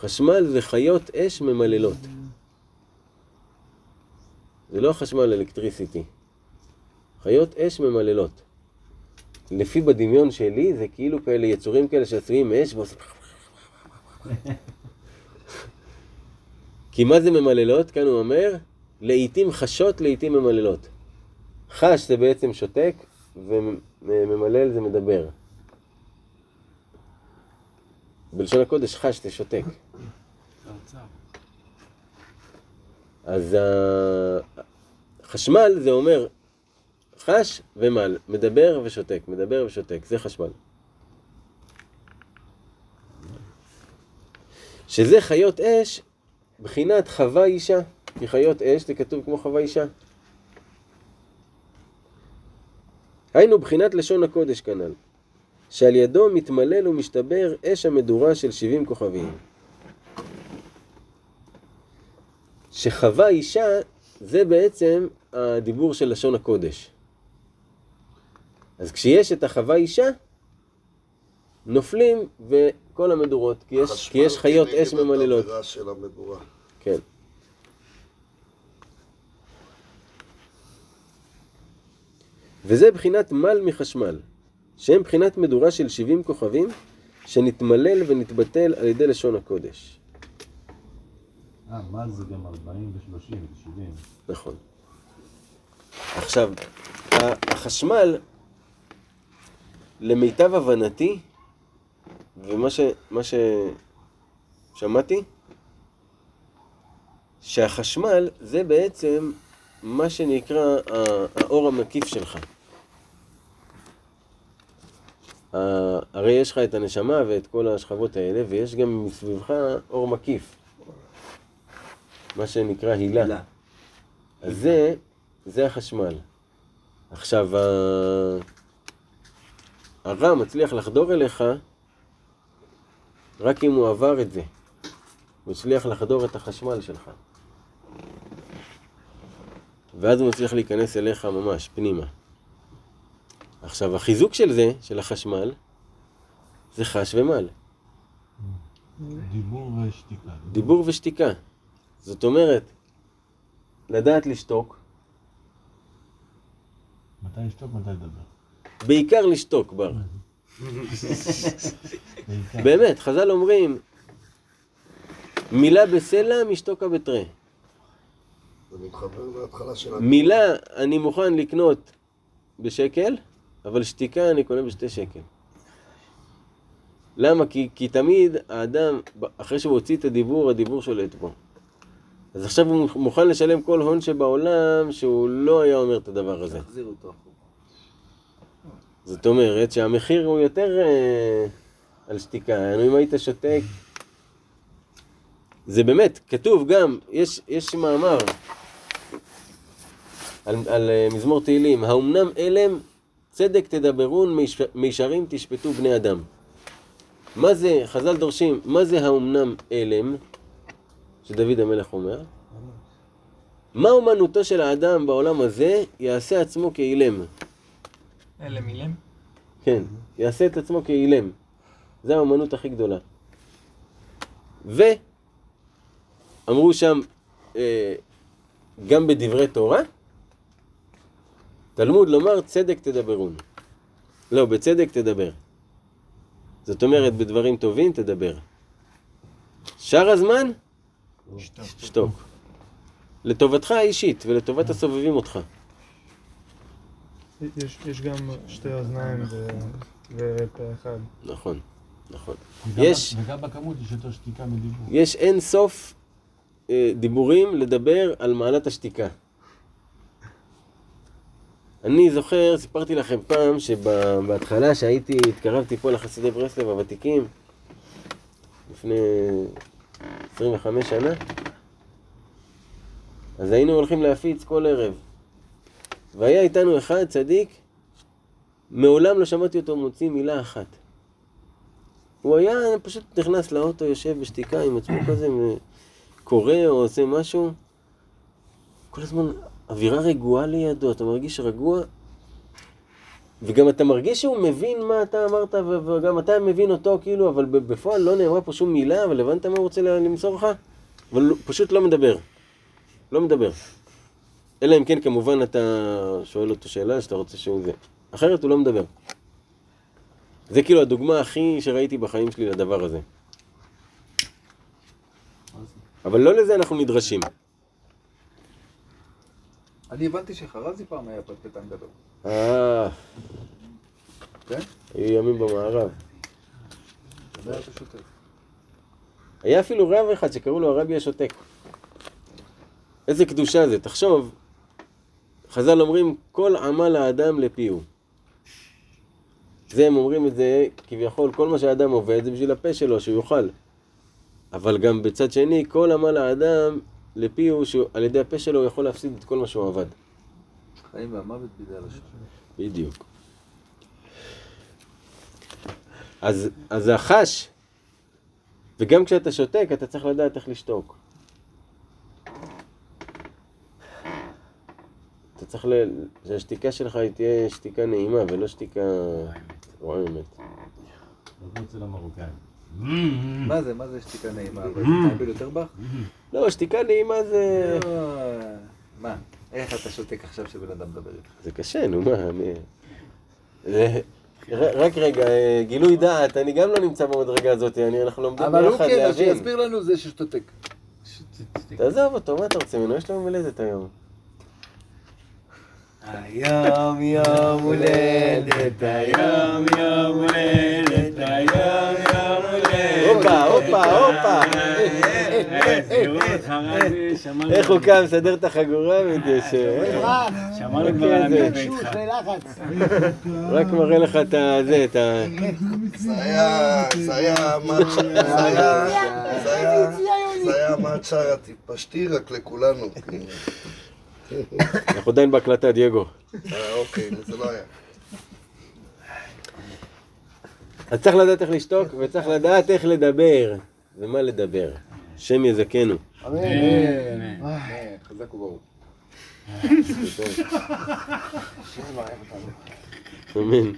חשמל זה חיות אש ממללות. זה לא חשמל אלקטריסיטי. חיות אש ממללות. לפי בדמיון שלי זה כאילו כאלה יצורים כאלה שעשויים מאש ועושים... כי מה זה ממללות? כאן הוא אומר, לעיתים חשות, לעיתים ממללות. חש זה בעצם שותק, וממלל זה מדבר. בלשון הקודש חש זה שותק. אז החשמל זה אומר חש ומל, מדבר ושותק, מדבר ושותק, זה חשמל. שזה חיות אש, בחינת חווה אישה, כי חיות אש זה כתוב כמו חווה אישה. היינו בחינת לשון הקודש כנ"ל, שעל ידו מתמלל ומשתבר אש המדורה של 70 כוכבים. שחווה אישה זה בעצם הדיבור של לשון הקודש. אז כשיש את החווה אישה, נופלים וכל המדורות, כי יש, כי יש חיות אש ממללות. חשמל של המדורה. כן. וזה בחינת מל מחשמל, שהם בחינת מדורה של 70 כוכבים, שנתמלל ונתבטל על ידי לשון הקודש. אה, מל זה גם 40 ו-30 ו-70. נכון. עכשיו, החשמל, למיטב הבנתי, ומה ש, מה ששמעתי, שהחשמל זה בעצם מה שנקרא האור המקיף שלך. ה- הרי יש לך את הנשמה ואת כל השכבות האלה, ויש גם מסביבך אור מקיף. מה שנקרא הילה. הילה. אז זה, זה החשמל. עכשיו, הרע מצליח לחדור אליך רק אם הוא עבר את זה. הוא הצליח לחדור את החשמל שלך. ואז הוא מצליח להיכנס אליך ממש, פנימה. עכשיו, החיזוק של זה, של החשמל, זה חש ומל. דיבור ושתיקה. דיבור ושתיקה. זאת אומרת, לדעת לשתוק, מתי לשתוק, מתי לדבר. בעיקר לשתוק, בר. [LAUGHS] באמת, חז"ל אומרים, מילה בסלע, משתוקה בתרי. זה מתחבר להתחלה של ה... מילה אני מוכן לקנות בשקל, אבל שתיקה אני קונה בשתי שקל. למה? כי, כי תמיד האדם, אחרי שהוא הוציא את הדיבור, הדיבור שולט בו. אז עכשיו הוא מוכן לשלם כל הון שבעולם שהוא לא היה אומר את הדבר הזה. תחזיר אותו. זאת אומרת שהמחיר הוא יותר אה, על שתיקה. אם היית שותק... זה באמת, כתוב גם, יש, יש מאמר על, על אה, מזמור תהילים, האומנם אלם צדק תדברון מיש- מישרים תשפטו בני אדם. מה זה, חז"ל דורשים, מה זה האומנם אלם, שדוד המלך אומר? מה אומנותו של האדם בעולם הזה, יעשה עצמו כאילם. אלה מילים? כן, יעשה את עצמו כאילם. זו האמנות הכי גדולה. ואמרו שם, אה, גם בדברי תורה, תלמוד לומר צדק תדברון. לא, בצדק תדבר. זאת אומרת, בדברים טובים תדבר. שאר הזמן, שתוק. לטובתך האישית ולטובת הסובבים אותך. יש, יש גם שתי אוזניים ופה אחד. נכון, נכון. וגם- יש- וגם בכמות יש יותר שתיקה מדיבור. יש אין סוף אה, דיבורים לדבר על מעלת השתיקה. אני זוכר, סיפרתי לכם פעם שבהתחלה שהייתי, התקרבתי פה לחסידי ברסלב הוותיקים, לפני 25 שנה, אז היינו הולכים להפיץ כל ערב. והיה איתנו אחד, צדיק, מעולם לא שמעתי אותו מוציא מילה אחת. הוא היה פשוט נכנס לאוטו, יושב בשתיקה עם עצמו כזה, קורא או עושה משהו. כל הזמן אווירה רגועה לידו, אתה מרגיש רגוע, וגם אתה מרגיש שהוא מבין מה אתה אמרת, וגם אתה מבין אותו, כאילו, אבל בפועל לא נאמרה פה שום מילה, אבל הבנת מה הוא רוצה למסור לך? אבל פשוט לא מדבר. לא מדבר. אלא אם כן, כמובן, אתה שואל אותו שאלה שאתה רוצה שהוא זה. אחרת הוא לא מדבר. זה כאילו הדוגמה הכי שראיתי בחיים שלי לדבר הזה. אבל לא לזה אנחנו נדרשים. אני הבנתי שחרזי פעם היה פטפטן גדול. אה, כן? היו ימים במערב. זה היה פשוט... היה אפילו רב אחד שקראו לו הרבי השותק. איזה קדושה זה, תחשוב, חז"ל אומרים, כל עמל האדם לפיהו. זה הם אומרים את זה, כביכול, כל מה שהאדם עובד זה בשביל הפה שלו, שהוא יאכל. אבל גם בצד שני, כל עמל האדם לפיהו, שעל ידי הפה שלו הוא יכול להפסיד את כל מה שהוא עבד. חיים והמוות בידי הלשון. בדיוק. אז, אז החש, וגם כשאתה שותק, אתה צריך לדעת איך לשתוק. אתה צריך ל... שהשתיקה שלך היא תהיה שתיקה נעימה ולא שתיקה רועמת. אצל המרוקאים. מה זה? מה זה שתיקה נעימה? אבל אתה יותר בך? לא, שתיקה נעימה זה... אה, מה? איך אתה שותק עכשיו שבן אדם מדבר איתך? זה קשה, נו מה, אני... זה- ר- רק רגע, אה, גילוי דעת, אני גם לא נמצא במדרגה הזאת, אני, אנחנו לומדים אבל הוא ביחד כן, אז להבין. שיסביר לנו זה ששותק. תעזוב אותו, מה אתה רוצה ממנו? יש לו מלדת היום. היום יום הולדת, היום יום הולדת, היום יום. הופה, הופה, הופה. איך הוא קם, מסדר את החגורה ומתיישב. שמענו כבר על זה. ולחץ. רק מראה לך את הזה, את ה... זה היה, זה היה, מה- זה זה זה שר הטיפשתי רק לכולנו. אנחנו עדיין בהקלטה, דייגו. אה, אוקיי, זה לא היה. אז צריך לדעת איך לשתוק, וצריך לדעת איך לדבר. ומה לדבר. השם יזכנו. אמן. חזק וברוך. אמן.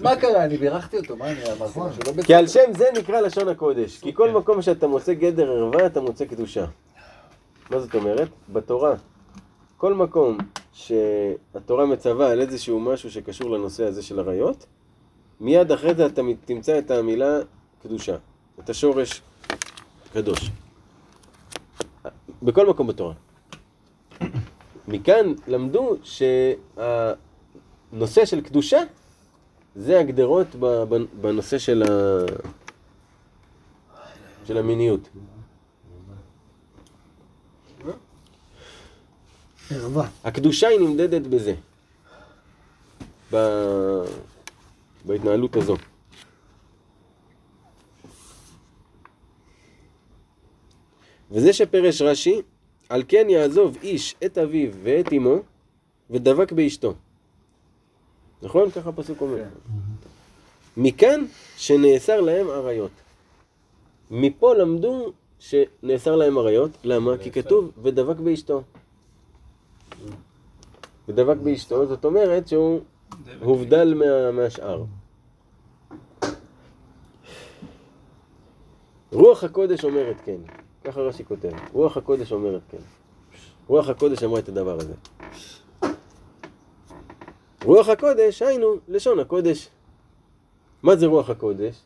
מה קרה? אני בירכתי אותו, מה אני אמרתי? לא כי על שם זה נקרא לשון הקודש. כי כל מקום שאתה מוצא גדר ערווה, אתה מוצא קדושה. מה זאת אומרת? בתורה. כל מקום שהתורה מצווה על איזשהו משהו שקשור לנושא הזה של עריות, מיד אחרי זה אתה תמצא את המילה קדושה. את השורש קדוש. בכל מקום בתורה. מכאן למדו שהנושא של קדושה זה הגדרות בנושא של, ה... של המיניות. ערווה. הקדושה היא נמדדת בזה. ב... בהתנהלות הזו. וזה שפרש רש"י, על כן יעזוב איש את אביו ואת אמו ודבק באשתו. נכון? ככה הפסוק אומר. מכאן שנאסר להם עריות. מפה למדו שנאסר להם עריות. למה? כי כתוב ודבק באשתו. ודבק באשתו, זאת אומרת שהוא הובדל מה, מהשאר. רוח הקודש אומרת כן. ככה רש"י כותב. רוח הקודש אומרת כן. רוח הקודש אמרה את הדבר הזה. רוח הקודש, היינו, לשון הקודש. מה זה רוח הקודש?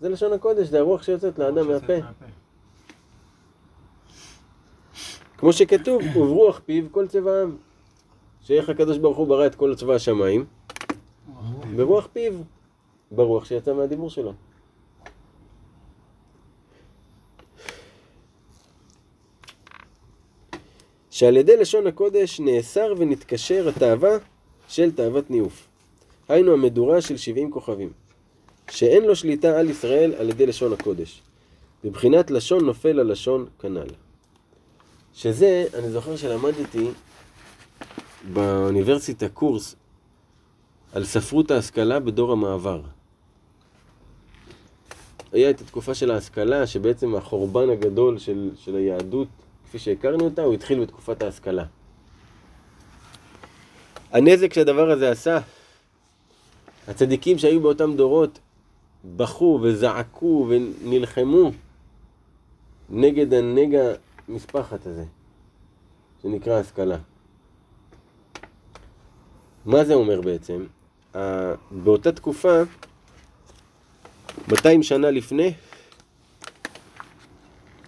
זה לשון הקודש, זה הרוח שיוצאת לאדם מהפה. כמו שכתוב, וברוח פיו כל צבעם. שאיך הקדוש ברוך הוא ברא את כל צבא השמיים? ברוח פיו. ברוח שיצא מהדיבור שלו. שעל ידי לשון הקודש נאסר ונתקשר התאווה של תאוות ניאוף. היינו המדורה של 70 כוכבים. שאין לו שליטה על ישראל על ידי לשון הקודש. בבחינת לשון נופל על לשון כנ"ל. שזה, אני זוכר שלמדתי באוניברסיטה קורס על ספרות ההשכלה בדור המעבר. היה את התקופה של ההשכלה, שבעצם החורבן הגדול של, של היהדות, כפי שהכרנו אותה, הוא התחיל בתקופת ההשכלה. הנזק שהדבר הזה עשה, הצדיקים שהיו באותם דורות בכו וזעקו ונלחמו נגד הנגע מספחת הזה, שנקרא השכלה. מה זה אומר בעצם? Uh, באותה תקופה, 200 שנה לפני,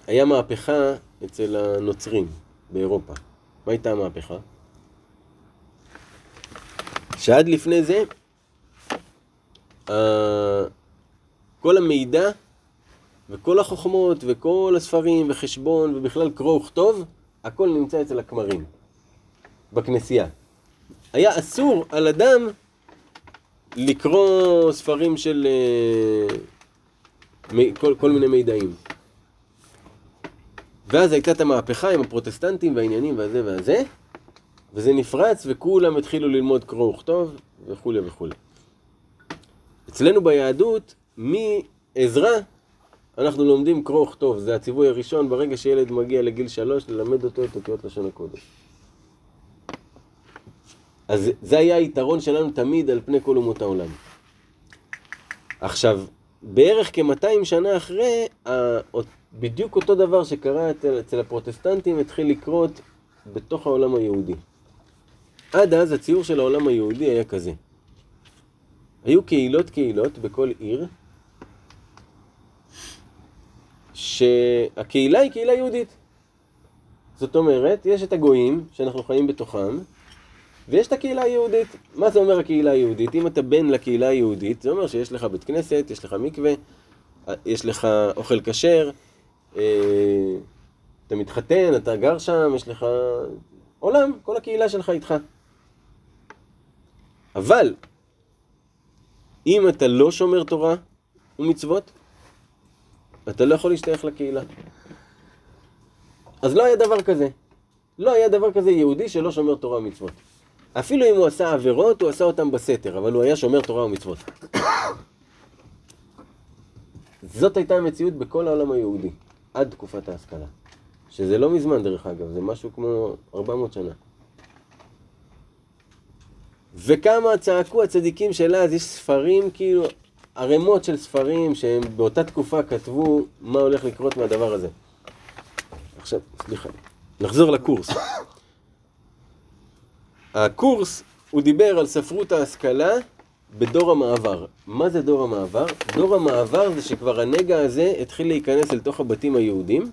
היה מהפכה אצל הנוצרים באירופה. מה הייתה המהפכה? שעד לפני זה, uh, כל המידע וכל החוכמות וכל הספרים וחשבון ובכלל קרוא וכתוב, הכל נמצא אצל הכמרים, בכנסייה. היה אסור על אדם לקרוא ספרים של אה, כל, כל מיני מידעים. ואז הייתה את המהפכה עם הפרוטסטנטים והעניינים והזה והזה, וזה נפרץ וכולם התחילו ללמוד קרוא וכתוב וכולי וכולי. אצלנו ביהדות, מעזרא אנחנו לומדים קרוא וכתוב, זה הציווי הראשון ברגע שילד מגיע לגיל שלוש, ללמד אותו את אותיות לשון הקודש. אז זה היה היתרון שלנו תמיד על פני כל אומות העולם. עכשיו, בערך כ-200 שנה אחרי, בדיוק אותו דבר שקרה אצל, אצל הפרוטסטנטים התחיל לקרות בתוך העולם היהודי. עד אז הציור של העולם היהודי היה כזה. היו קהילות קהילות בכל עיר, שהקהילה היא קהילה יהודית. זאת אומרת, יש את הגויים, שאנחנו חיים בתוכם, ויש את הקהילה היהודית. מה זה אומר הקהילה היהודית? אם אתה בן לקהילה היהודית, זה אומר שיש לך בית כנסת, יש לך מקווה, יש לך אוכל כשר, אה, אתה מתחתן, אתה גר שם, יש לך עולם, כל הקהילה שלך איתך. אבל, אם אתה לא שומר תורה ומצוות, אתה לא יכול להשתייך לקהילה. אז לא היה דבר כזה. לא היה דבר כזה יהודי שלא שומר תורה ומצוות. אפילו אם הוא עשה עבירות, הוא עשה אותן בסתר, אבל הוא היה שומר תורה ומצוות. זאת הייתה המציאות בכל העולם היהודי, עד תקופת ההשכלה. שזה לא מזמן דרך אגב, זה משהו כמו 400 שנה. וכמה צעקו הצדיקים של אז, יש ספרים כאילו, ערימות של ספרים שהם באותה תקופה כתבו מה הולך לקרות מהדבר הזה. עכשיו, סליחה, נחזור לקורס. הקורס, הוא דיבר על ספרות ההשכלה בדור המעבר. מה זה דור המעבר? דור המעבר זה שכבר הנגע הזה התחיל להיכנס אל תוך הבתים היהודים,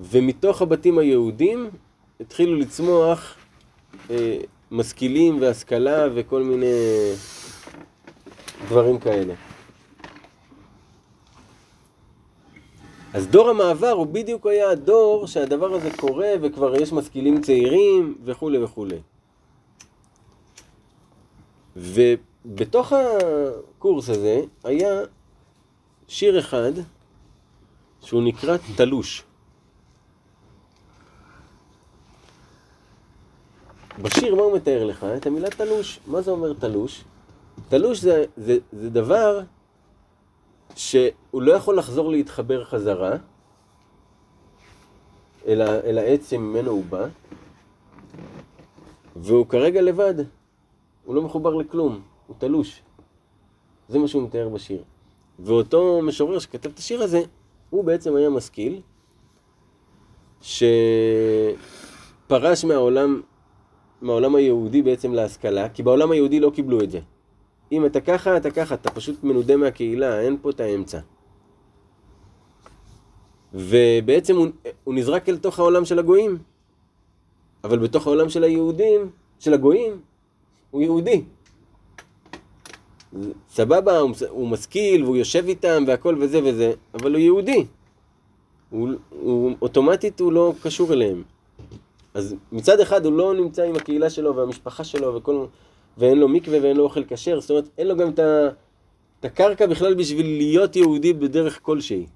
ומתוך הבתים היהודים התחילו לצמוח אה, משכילים והשכלה וכל מיני דברים כאלה. אז דור המעבר הוא בדיוק היה הדור שהדבר הזה קורה וכבר יש משכילים צעירים וכולי וכולי. ובתוך הקורס הזה היה שיר אחד שהוא נקרא תלוש. בשיר מה הוא מתאר לך? את המילה תלוש. מה זה אומר תלוש? תלוש זה, זה, זה דבר שהוא לא יכול לחזור להתחבר חזרה אל, אל העץ שממנו הוא בא, והוא כרגע לבד, הוא לא מחובר לכלום, הוא תלוש. זה מה שהוא מתאר בשיר. ואותו משורר שכתב את השיר הזה, הוא בעצם היה משכיל, שפרש מהעולם, מהעולם היהודי בעצם להשכלה, כי בעולם היהודי לא קיבלו את זה. אם אתה ככה, אתה ככה, אתה פשוט מנודה מהקהילה, אין פה את האמצע. ובעצם הוא, הוא נזרק אל תוך העולם של הגויים. אבל בתוך העולם של היהודים, של הגויים, הוא יהודי. סבבה, הוא, הוא משכיל והוא יושב איתם והכל וזה וזה, אבל הוא יהודי. הוא, הוא, אוטומטית הוא לא קשור אליהם. אז מצד אחד הוא לא נמצא עם הקהילה שלו והמשפחה שלו וכל... ואין לו מקווה ואין לו אוכל כשר, זאת אומרת, אין לו גם את, ה, את הקרקע בכלל בשביל להיות יהודי בדרך כלשהי.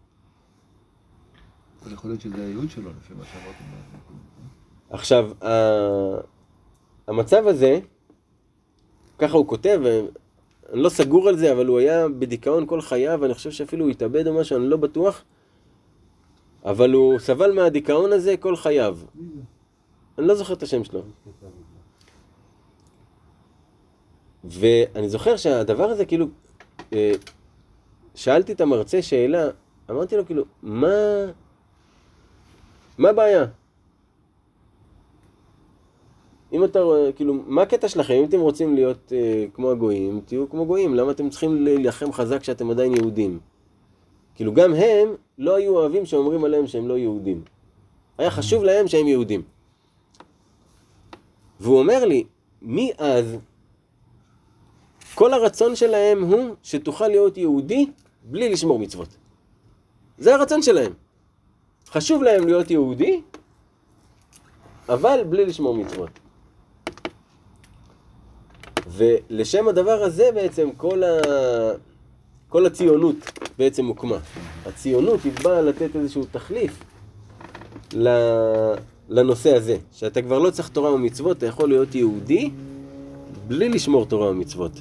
אבל יכול להיות שזה הייעוד שלו, לפי מה שאמרתם. עכשיו, ה... המצב הזה, ככה הוא כותב, אני לא סגור על זה, אבל הוא היה בדיכאון כל חייו, ואני חושב שאפילו הוא התאבד או משהו, אני לא בטוח, אבל הוא סבל מהדיכאון הזה כל חייו. אני לא זוכר את השם שלו. ואני זוכר שהדבר הזה, כאילו, אה, שאלתי את המרצה שאלה, אמרתי לו, כאילו, מה... מה הבעיה? אם אתה כאילו, מה הקטע שלכם? אם אתם רוצים להיות אה, כמו הגויים, תהיו כמו גויים. למה אתם צריכים להילחם חזק כשאתם עדיין יהודים? כאילו, גם הם לא היו אוהבים שאומרים עליהם שהם לא יהודים. היה חשוב להם שהם יהודים. והוא אומר לי, מאז כל הרצון שלהם הוא שתוכל להיות יהודי בלי לשמור מצוות. זה הרצון שלהם. חשוב להם להיות יהודי, אבל בלי לשמור מצוות. ולשם הדבר הזה בעצם כל, ה... כל הציונות בעצם הוקמה. הציונות היא באה לתת איזשהו תחליף לנושא הזה, שאתה כבר לא צריך תורה ומצוות, אתה יכול להיות יהודי בלי לשמור תורה ומצוות.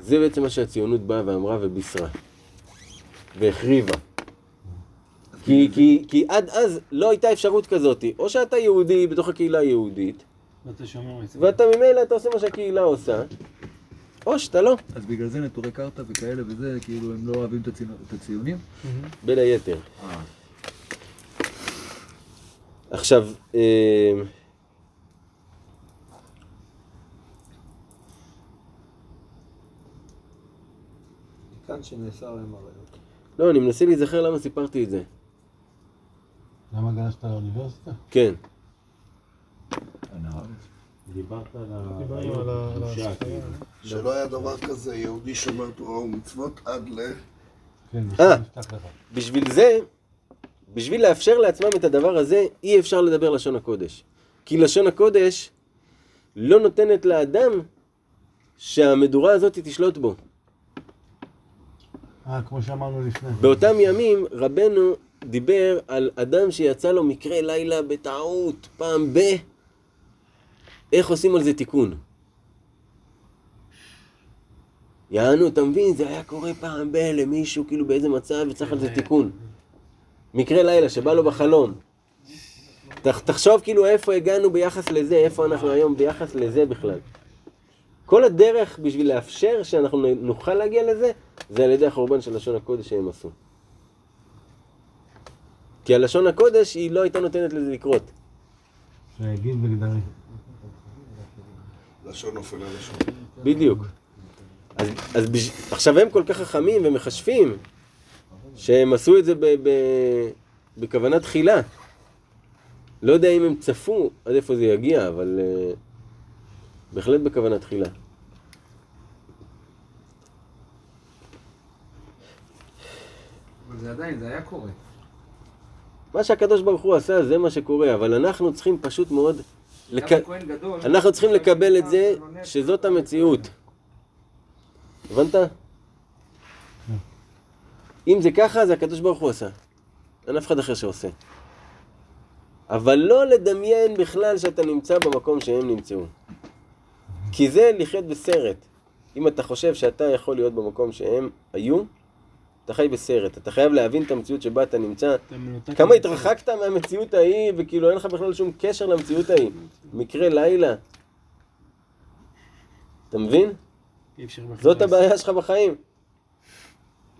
זה בעצם מה שהציונות באה ואמרה ובישרה. והחריבה. כי, כי, כי עד אז לא הייתה אפשרות כזאת. או שאתה יהודי בתוך הקהילה היהודית, ואתה ממילא אתה עושה מה שהקהילה עושה, או שאתה לא, אז בגלל זה נטורי קרתא וכאלה וזה, כאילו הם לא אוהבים את הציונים? בין היתר. אה. עכשיו, מכאן שנאסר להם עריות. לא, אני מנסה להיזכר למה סיפרתי את זה. למה גלשת לאוניברסיטה? כן. דיברת על ה-. כאילו. שלא היה דבר כזה יהודי שומר תורה ומצוות עד ל... כן, אה. בשביל זה, בשביל לאפשר לעצמם את הדבר הזה, אי אפשר לדבר לשון הקודש. כי לשון הקודש לא נותנת לאדם שהמדורה הזאת תשלוט בו. אה, כמו שאמרנו לפני. באותם ימים רבנו דיבר על אדם שיצא לו מקרה לילה בטעות, פעם ב... איך עושים על זה תיקון? יענו, אתה מבין, זה היה קורה פעם ב... למישהו, כאילו באיזה מצב, וצריך על זה תיקון. מקרה לילה שבא לו בחלום. תחשוב כאילו איפה הגענו ביחס לזה, איפה אנחנו היום ביחס לזה בכלל. כל הדרך בשביל לאפשר שאנחנו נוכל להגיע לזה, זה על ידי החורבן של לשון הקודש שהם עשו. כי הלשון הקודש היא לא הייתה נותנת לזה לקרות. שיגיד בגדרי. לשון נופל על לשון. בדיוק. אז, אז בש... עכשיו הם כל כך חכמים ומחשבים, שהם עשו את זה ב... ב... בכוונה תחילה. לא יודע אם הם צפו עד איפה זה יגיע, אבל uh, בהחלט בכוונה תחילה. אבל זה עדיין, זה היה קורה. מה שהקדוש ברוך הוא עשה זה מה שקורה, אבל אנחנו צריכים פשוט מאוד, לק... גדול, אנחנו צריכים לקבל את זה שזאת המציאות. הבנת? אם זה ככה, זה הקדוש ברוך הוא עשה. אין אף אחד אחר שעושה. אבל לא לדמיין בכלל שאתה נמצא במקום שהם נמצאו. כי זה לחיות בסרט. אם אתה חושב שאתה יכול להיות במקום שהם היו, אתה חי בסרט. אתה חייב להבין את המציאות שבה אתה נמצא. כמה התרחקת מהמציאות ההיא, וכאילו אין לך בכלל שום קשר למציאות ההיא. מקרה לילה. אתה מבין? זאת הבעיה שלך בחיים.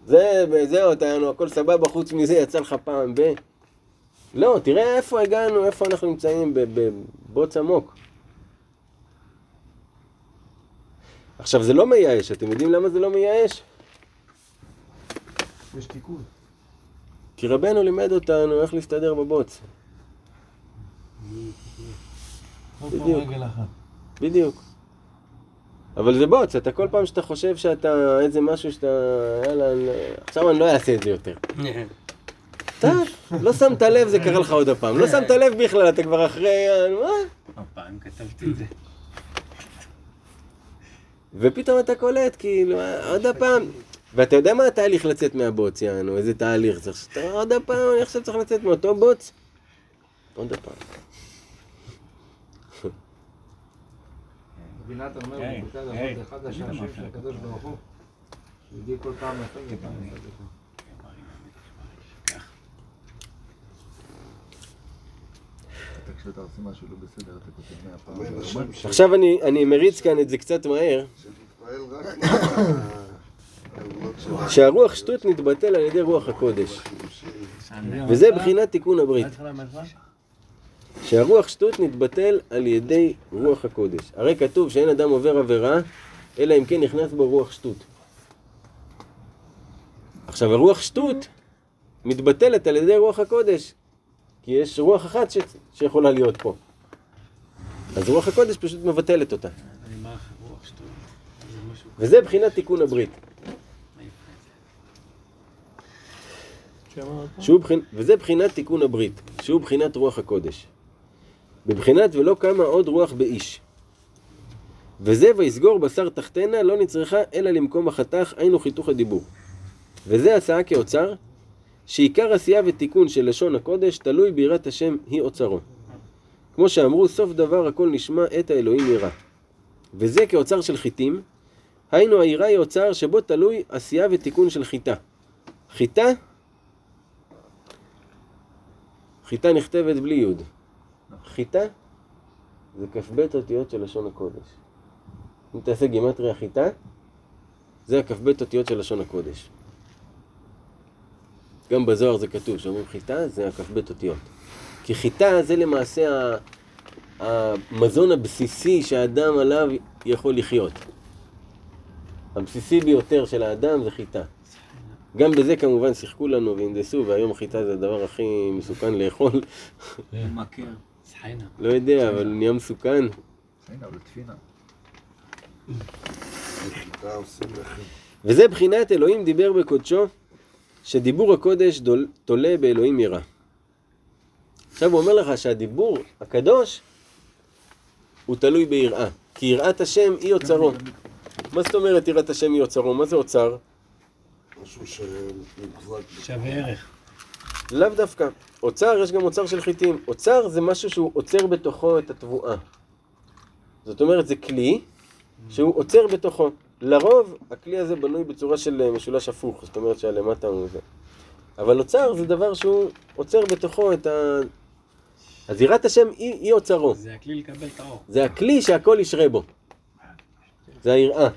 זה, זהו, אתה, נו, הכל סבבה, חוץ מזה יצא לך פעם ב... לא, תראה איפה הגענו, איפה אנחנו נמצאים, בבוץ עמוק. עכשיו, זה לא מייאש, אתם יודעים למה זה לא מייאש? יש תיקון. כי רבנו לימד אותנו איך להסתדר בבוץ. בדיוק. בדיוק. אבל זה בוץ, אתה כל פעם שאתה חושב שאתה איזה משהו שאתה, יאללה, עכשיו אני לא אעשה את זה יותר. [LAUGHS] אתה לא שמת לב, זה קרה לך עוד הפעם. לא שמת לב בכלל, אתה כבר אחרי... אה, מה? הפעם כתבתי את זה. ופתאום אתה קולט, כאילו, אה, עוד הפעם. ואתה יודע מה התהליך לצאת מהבוץ, יענו, איזה תהליך צריך. עוד הפעם, אני עכשיו צריך לצאת מאותו בוץ. עוד הפעם. אומר, בברכת אחד מה של הקדוש ברוך הוא, כל פעם לפגר פעם לפגר. כשאתה עושה משהו לא בסדר, אתה כותב מאה פעם. עכשיו אני, אני מריץ כאן את זה קצת מהר. שהרוח שטות נתבטל על ידי רוח הקודש. וזה בחינת תיקון הברית. שהרוח שטות נתבטל על ידי רוח הקודש. הרי כתוב שאין אדם עובר עבירה, אלא אם כן נכנס בו רוח שטות. עכשיו, הרוח שטות מתבטלת על ידי רוח הקודש, כי יש רוח אחת ש... שיכולה להיות פה. אז רוח הקודש פשוט מבטלת אותה. וזה בחינת תיקון הברית. שהוא בחינ... וזה בחינת תיקון הברית, שהוא בחינת רוח הקודש. בבחינת ולא קמה עוד רוח באיש. וזה ויסגור בשר תחתנה לא נצרכה אלא למקום החתך, היינו חיתוך הדיבור. וזה הצעה כאוצר, שעיקר עשייה ותיקון של לשון הקודש תלוי ביראת השם היא אוצרו. כמו שאמרו, סוף דבר הכל נשמע את האלוהים ירא. וזה כאוצר של חיטים, היינו היראה היא אוצר שבו תלוי עשייה ותיקון של חיטה. חיטה חיטה נכתבת בלי יוד. חיטה זה כ"ב אותיות של לשון הקודש. אם תעשה גימטריה חיטה, זה הכ"ב אותיות של לשון הקודש. גם בזוהר זה כתוב, שאומרים חיטה זה הכ"ב אותיות. כי חיטה זה למעשה המזון הבסיסי שהאדם עליו יכול לחיות. הבסיסי ביותר של האדם זה חיטה. גם בזה כמובן שיחקו לנו והנדסו, והיום חיטה זה הדבר הכי מסוכן לאכול. סחיינה. לא יודע, אבל הוא נהיה מסוכן. אבל תפינה. וזה בחינת אלוהים דיבר בקודשו, שדיבור הקודש דול, תולה באלוהים יראה. עכשיו הוא אומר לך שהדיבור הקדוש הוא תלוי ביראה. כי יראת השם היא אוצרו. מה זאת אומרת יראת השם היא אוצרו? מה זה אוצר? משהו שמוחזק. שווה ערך. לאו דווקא. אוצר, יש גם אוצר של חיטים. אוצר זה משהו שהוא עוצר בתוכו את התבואה. זאת אומרת, זה כלי שהוא עוצר בתוכו. לרוב, הכלי הזה בנוי בצורה של אה, משולש הפוך, זאת אומרת שהלמטה הוא זה. אבל אוצר זה דבר שהוא עוצר בתוכו את ה... אז יראת השם היא, היא אוצרו. זה הכלי לקבל את האור. זה הכלי שהכל ישרה בו. זה היראה.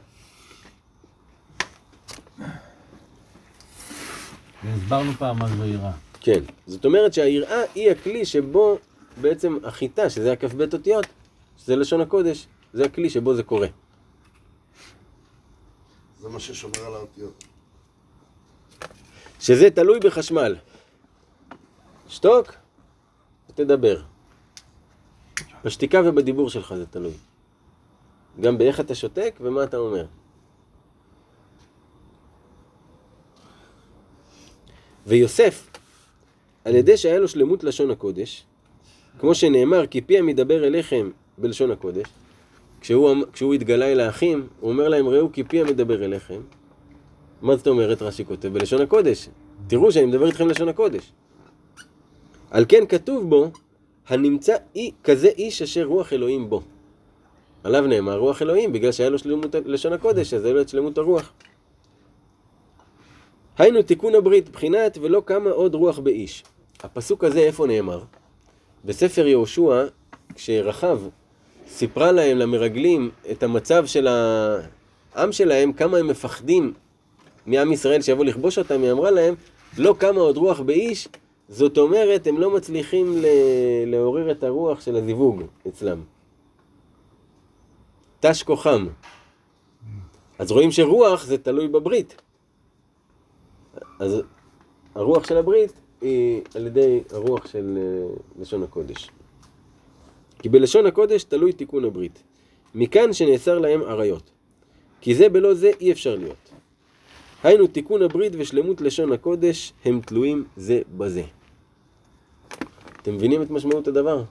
והסברנו פעם מה זו יראה. כן. זאת אומרת שהיראה היא הכלי שבו בעצם החיטה, שזה הכ"ב אותיות, שזה לשון הקודש, זה הכלי שבו זה קורה. זה מה ששומר על האותיות. שזה תלוי בחשמל. שתוק ותדבר. בשתיקה ובדיבור שלך זה תלוי. גם באיך אתה שותק ומה אתה אומר. ויוסף, על ידי שהיה לו שלמות לשון הקודש, כמו שנאמר, כי פי המדבר אליכם בלשון הקודש, כשהוא, אמ- כשהוא התגלה אל האחים, הוא אומר להם, ראו כי פי המדבר אליכם. מה זאת אומרת, רש"י כותב? בלשון הקודש. תראו שאני מדבר איתכם לשון הקודש. על כן כתוב בו, הנמצא אי, כזה איש אשר רוח אלוהים בו. עליו נאמר רוח אלוהים, בגלל שהיה לו שלמות לשון הקודש, אז היה לו את שלמות הרוח. היינו תיקון הברית, בחינת ולא קמה עוד רוח באיש. הפסוק הזה איפה נאמר? בספר יהושע, כשרחב סיפרה להם, למרגלים, את המצב של העם שלהם, כמה הם מפחדים מעם ישראל שיבוא לכבוש אותם, היא אמרה להם, לא קמה עוד רוח באיש, זאת אומרת, הם לא מצליחים ל- לעורר את הרוח של הזיווג אצלם. תש כוחם. אז רואים שרוח זה תלוי בברית. אז הרוח של הברית היא על ידי הרוח של אה, לשון הקודש. כי בלשון הקודש תלוי תיקון הברית. מכאן שנאסר להם עריות. כי זה בלא זה אי אפשר להיות. היינו תיקון הברית ושלמות לשון הקודש הם תלויים זה בזה. אתם מבינים את משמעות הדבר?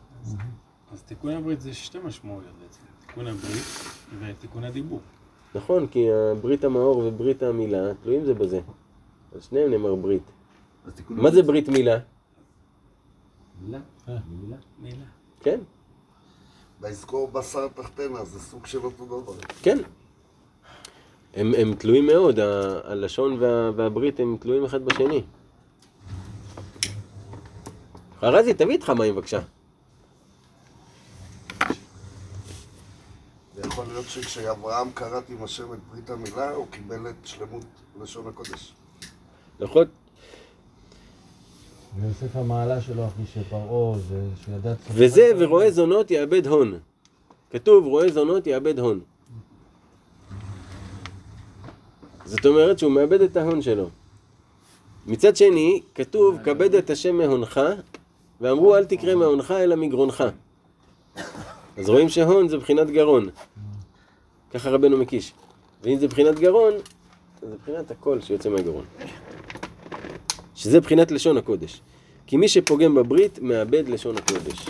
אז תיקון הברית זה שתי משמעויות בעצם. תיקון הברית ותיקון הדיבור. נכון, כי ברית המאור וברית המילה תלויים זה בזה. על שניהם נאמר ברית. אז מה זה ברית מילה? מילה? אה. מילה? מילה. כן, ויזכור בשר תחתנה, זה סוג של אותו דבר. כן. הם, הם תלויים מאוד, ה- הלשון וה, והברית הם תלויים אחד בשני. ארזי, תביא איתך מים בבקשה. ויכול להיות שכשאברהם כרת עם השם את ברית המילה, הוא קיבל את שלמות לשון הקודש. נכון? ויוסף המעלה שלו אחי שפרעה זה. צפון- וזה ורואה זונות יאבד הון. כתוב רואה זונות יאבד הון. זאת אומרת שהוא מאבד את ההון שלו. מצד שני, כתוב כבד את השם מהונך, ואמרו אל תקרא מהונך אלא מגרונך. אז רואים שהון זה בחינת גרון. ככה רבנו מקיש. ואם זה בחינת גרון, זה בחינת הקול שיוצא מהגרון. שזה בחינת לשון הקודש. כי מי שפוגם בברית, מאבד לשון הקודש.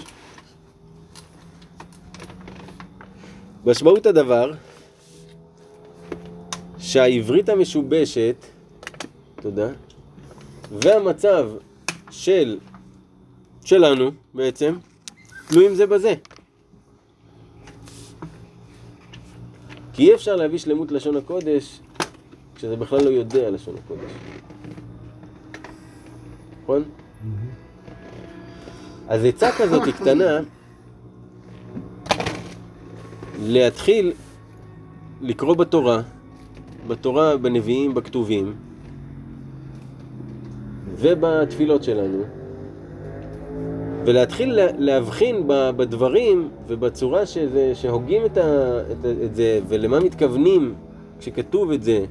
משמעות הדבר, שהעברית המשובשת, תודה, והמצב של, שלנו בעצם, תלויים זה בזה. כי אי אפשר להביא שלמות לשון הקודש כשזה בכלל לא יודע לשון הקודש. נכון? אז עצה כזאת היא קטנה להתחיל לקרוא בתורה, בתורה, בנביאים, בכתובים ובתפילות שלנו ולהתחיל לה- להבחין בדברים ובצורה שזה, שהוגים את, ה, את, את זה ולמה מתכוונים כשכתוב את זה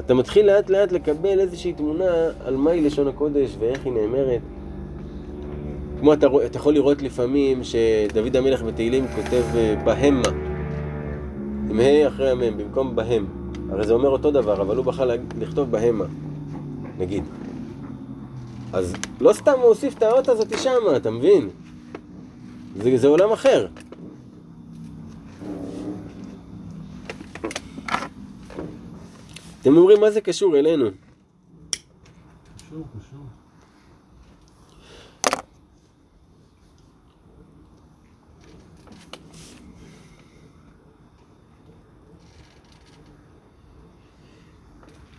אתה מתחיל לאט לאט לקבל איזושהי תמונה על מהי לשון הקודש ואיך היא נאמרת. כמו אתה, רוא- אתה יכול לראות לפעמים שדוד המלך בתהילים כותב אה, בהמה, עם ה' אחרי המם, במקום בהם. הרי זה אומר אותו דבר, אבל הוא בחר לכתוב בהמה, נגיד. אז לא סתם הוא הוסיף את האות הזאת שמה, אתה מבין? זה, זה עולם אחר. אתם אומרים מה זה קשור אלינו?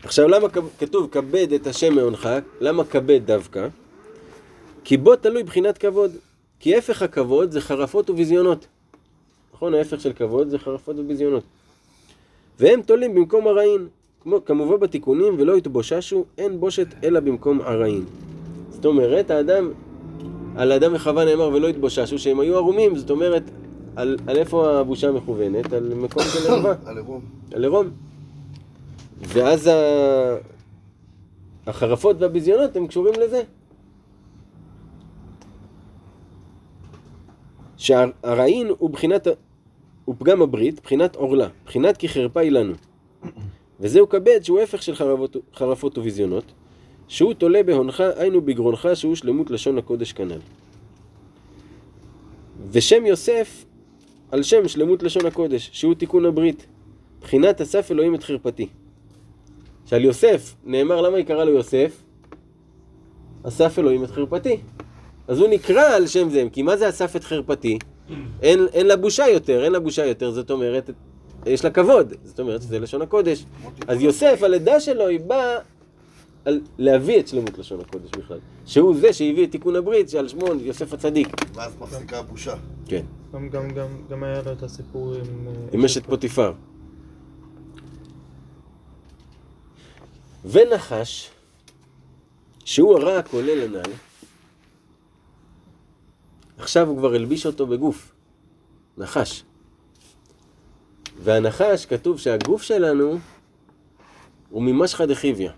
עכשיו למה כתוב כבד את השם מעונך? למה כבד דווקא? כי בו תלוי בחינת כבוד. כי הפך הכבוד זה חרפות וביזיונות. נכון? ההפך של כבוד זה חרפות וביזיונות. והם תולים במקום הרעים. כמו כמובן בתיקונים ולא יתבוששו, אין בושת אלא במקום הרעים. זאת אומרת, האדם, על האדם וחווה נאמר ולא יתבוששו, שהם היו ערומים, זאת אומרת, על, על איפה הבושה מכוונת? על מקום של [COUGHS] ערווה. על עירום. על עירום. ואז ה... החרפות והביזיונות הם קשורים לזה. שהרעין הוא בחינת, הוא פגם הברית, בחינת עורלה, בחינת כי חרפה היא לנו. וזהו כבד שהוא הפך של חרפות, חרפות וביזיונות, שהוא תולה בהונך, היינו בגרונך, שהוא שלמות לשון הקודש כנ"ל. ושם יוסף על שם שלמות לשון הקודש, שהוא תיקון הברית. בחינת אסף אלוהים את חרפתי. שעל יוסף נאמר למה היא קראה לו יוסף? אסף אלוהים את חרפתי. אז הוא נקרא על שם זה, כי מה זה אסף את חרפתי? אין, אין לה בושה יותר, אין לה בושה יותר, זאת אומרת, יש לה כבוד, זאת אומרת שזה לשון הקודש. אז יוסף, הלידה שלו, היא באה על להביא את שלמות לשון הקודש בכלל. שהוא זה שהביא את תיקון הברית, שעל שמו יוסף הצדיק. ואז מפסיקה הבושה. כן. גם, גם, גם, גם היה לו את הסיפור עם... אה, עם אשת פוטיפר. ונחש, שהוא הרע הכולל הנ"ל, עכשיו הוא כבר הלביש אותו בגוף, נחש. והנחש, כתוב שהגוף שלנו הוא ממשחא דחיביא.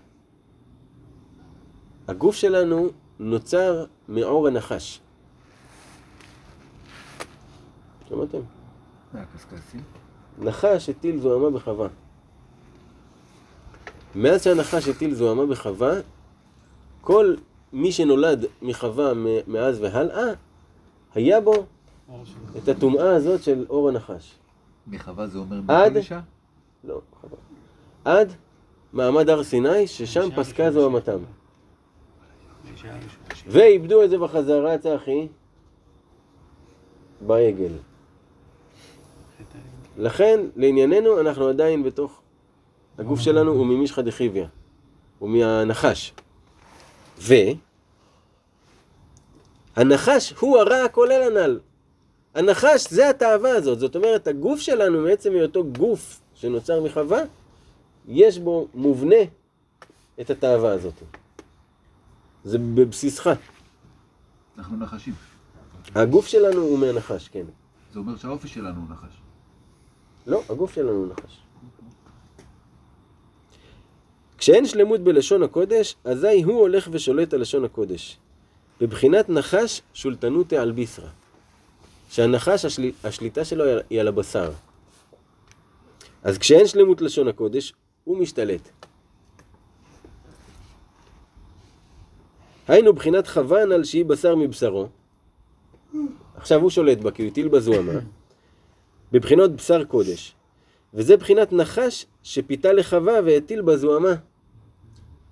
הגוף שלנו נוצר מאור הנחש. שמעתם? נחש הטיל זוהמה בחווה. מאז שהנחש הטיל זוהמה בחווה, כל מי שנולד מחווה מאז והלאה, היה בו את הטומאה הזאת של אור הנחש. מחווה זה אומר עד- אישה? לא, חווה. עד מעמד הר סיני, ששם פסקה. האישה הראשונה. ואיבדו את זה בחזרה, צחי, בעגל. לכן, לענייננו, אנחנו עדיין בתוך... הגוף שלנו הוא ממשחא דחיביא. הוא מהנחש. ו... הנחש הוא הרע הכולל הנ"ל. הנחש זה התאווה הזאת. זאת אומרת, הגוף שלנו, מעצם היותו גוף שנוצר מחווה, יש בו מובנה את התאווה הזאת. זה בבסיסך. אנחנו נחשים. הגוף שלנו הוא מהנחש, כן. זה אומר שהאופי שלנו הוא נחש. לא, הגוף שלנו הוא נחש. כשאין שלמות בלשון הקודש, אזי הוא הולך ושולט על לשון הקודש. בבחינת נחש שולטנותי על ביסרא. שהנחש, השל... השליטה שלו היא על- על הבשר. אז כשאין שלמות לשון הקודש, הוא משתלט. היינו בחינת חווה הנ"ל שהיא בשר מבשרו. עכשיו הוא שולט בה, כי הוא הטיל בה זוהמה. בבחינות בשר קודש. וזה בחינת נחש שפיתה לחווה והטיל בה זוהמה.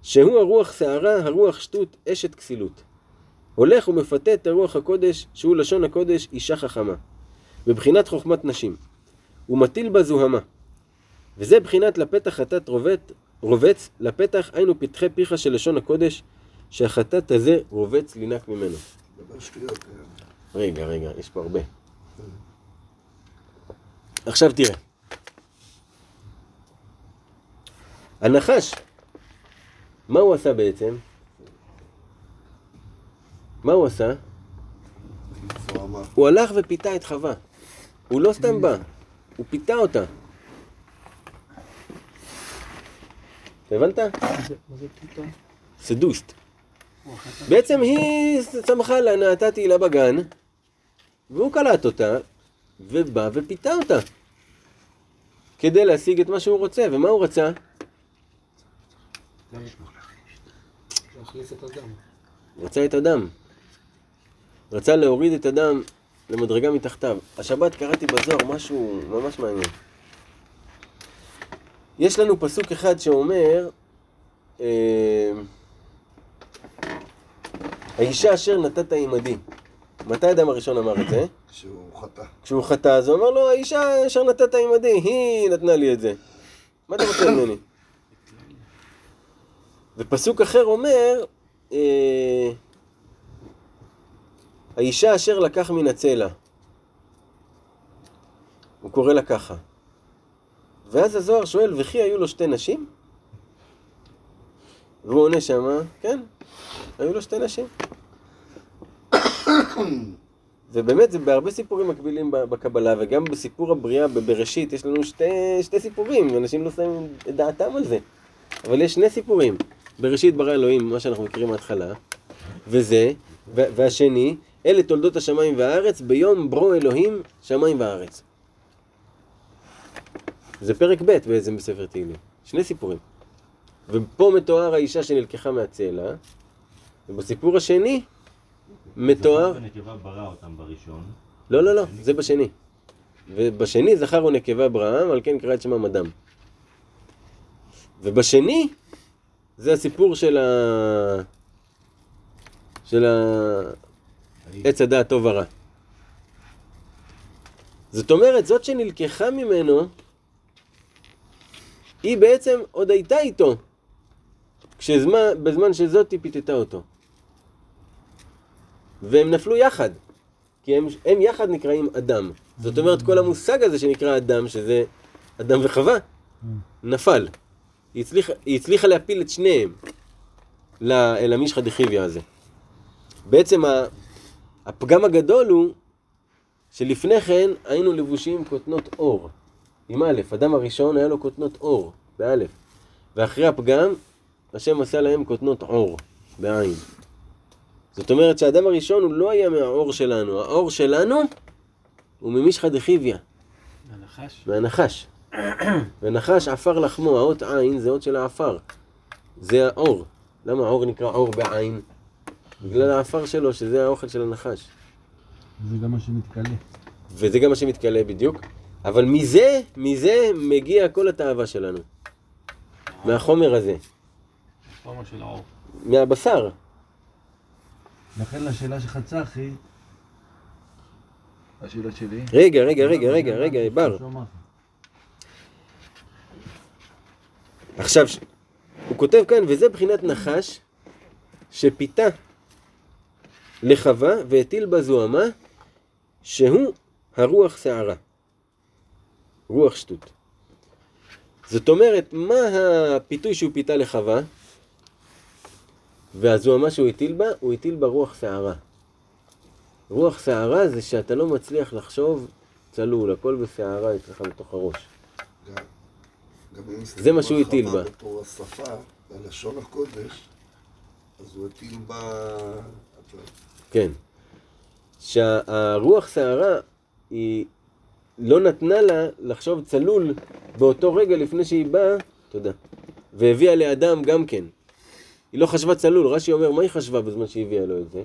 שהוא הרוח שערה, הרוח שטות, אשת כסילות. הולך ומפתה את הרוח הקודש, שהוא לשון הקודש, אישה חכמה. בבחינת חוכמת נשים. ומטיל בה זוהמה. וזה בחינת לפתח חטאת רובץ, רובץ, לפתח היינו פתחי פיך של לשון הקודש, שהחטאת הזה רובץ לינק ממנו. רגע, רגע, יש פה הרבה. עכשיו תראה. הנחש, מה הוא עשה בעצם? מה הוא עשה? הוא הלך ופיתה את חווה. הוא לא סתם בא, הוא פיתה אותה. הבנת? מה זה פתאום? סדוסט. בעצם היא צמחה לה, נתתי לה בגן, והוא קלט אותה, ובא ופיתה אותה. כדי להשיג את מה שהוא רוצה, ומה הוא רצה? הוא רצה את הדם. רצה להוריד את הדם למדרגה מתחתיו. השבת קראתי בזוהר משהו ממש מעניין. יש לנו פסוק אחד שאומר, אה, האישה אשר נתת עמדי. מתי האדם הראשון אמר את זה? כשהוא חטא. כשהוא חטא, אז הוא אמר לו, האישה אשר נתת עמדי, היא נתנה לי את זה. מה אתה רוצה ממני? [LAUGHS] ופסוק אחר אומר, אה, האישה אשר לקח מן הצלע. הוא קורא לה ככה. ואז הזוהר שואל, וכי היו לו שתי נשים? והוא עונה שמה, כן, היו לו שתי נשים. [COUGHS] ובאמת זה בהרבה סיפורים מקבילים בקבלה, וגם בסיפור הבריאה בבראשית יש לנו שתי, שתי סיפורים, ואנשים לא שמים את דעתם על זה. אבל יש שני סיפורים. בראשית ברא אלוהים, מה שאנחנו מכירים מההתחלה, וזה, והשני, אלה תולדות השמיים והארץ, ביום ברו אלוהים שמיים וארץ. זה פרק ב' בעצם בספר תהילים. שני סיפורים. ופה מתואר האישה שנלקחה מהצלע, ובסיפור השני מתואר... זכר ונקבה ברא אותם בראשון. לא, לא, לא, זה בשני. ובשני זכר ונקבה אברהם, על כן קרא את שמם אדם. ובשני, זה הסיפור של ה... של ה... עץ הדעת טוב ורע. זאת אומרת, זאת שנלקחה ממנו, היא בעצם עוד הייתה איתו, כשזמן, בזמן שזאתי פיתתה אותו. והם נפלו יחד. כי הם, הם יחד נקראים אדם. זאת אומרת, כל המושג הזה שנקרא אדם, שזה אדם וחווה, נפל. היא הצליחה, היא הצליחה להפיל את שניהם ל- אל המשחא דחיביא הזה. בעצם הפגם הגדול הוא שלפני כן היינו לבושים עם כותנות אור. עם א', אדם הראשון היה לו כותנות אור, באלף. ואחרי הפגם, השם עשה להם כותנות עור, בעין. זאת אומרת שהאדם הראשון הוא לא היה מהאור שלנו, האור שלנו הוא ממשחא דחיביא, הנחש? מהנחש. [COUGHS] ונחש עפר לחמו, האות עין זה אות של העפר. זה האור. למה האור נקרא אור בעין? בגלל העפר שלו, שזה האוכל של הנחש. זה גם מה שמתכלה. וזה גם מה שמתכלה בדיוק. אבל מזה, מזה מגיע כל התאווה שלנו. מהחומר הזה. חומר של האור. מהבשר. לכן לשאלה שלך צחי, השאלה שלי? רגע, רגע, רגע, רגע, רגע, בר. עכשיו, הוא כותב כאן, וזה בחינת נחש שפיתה לחווה והטיל בה זוהמה, שהוא הרוח שערה. רוח שטות. זאת אומרת, מה הפיתוי שהוא פיתה לחווה? והזוהמה שהוא הטיל בה, הוא הטיל בה רוח שערה. רוח שערה זה שאתה לא מצליח לחשוב צלול, הכל בסערה אצלך בתוך הראש. גם זה מה שהוא הטיל בה. בתור השפה, בלשון הקודש, אז הוא הטיל בה... כן. שהרוח שערה היא לא נתנה לה לחשוב צלול באותו רגע לפני שהיא באה, תודה, והביאה לאדם גם כן. היא לא חשבה צלול, רש"י אומר, מה היא חשבה בזמן שהיא הביאה לו את זה?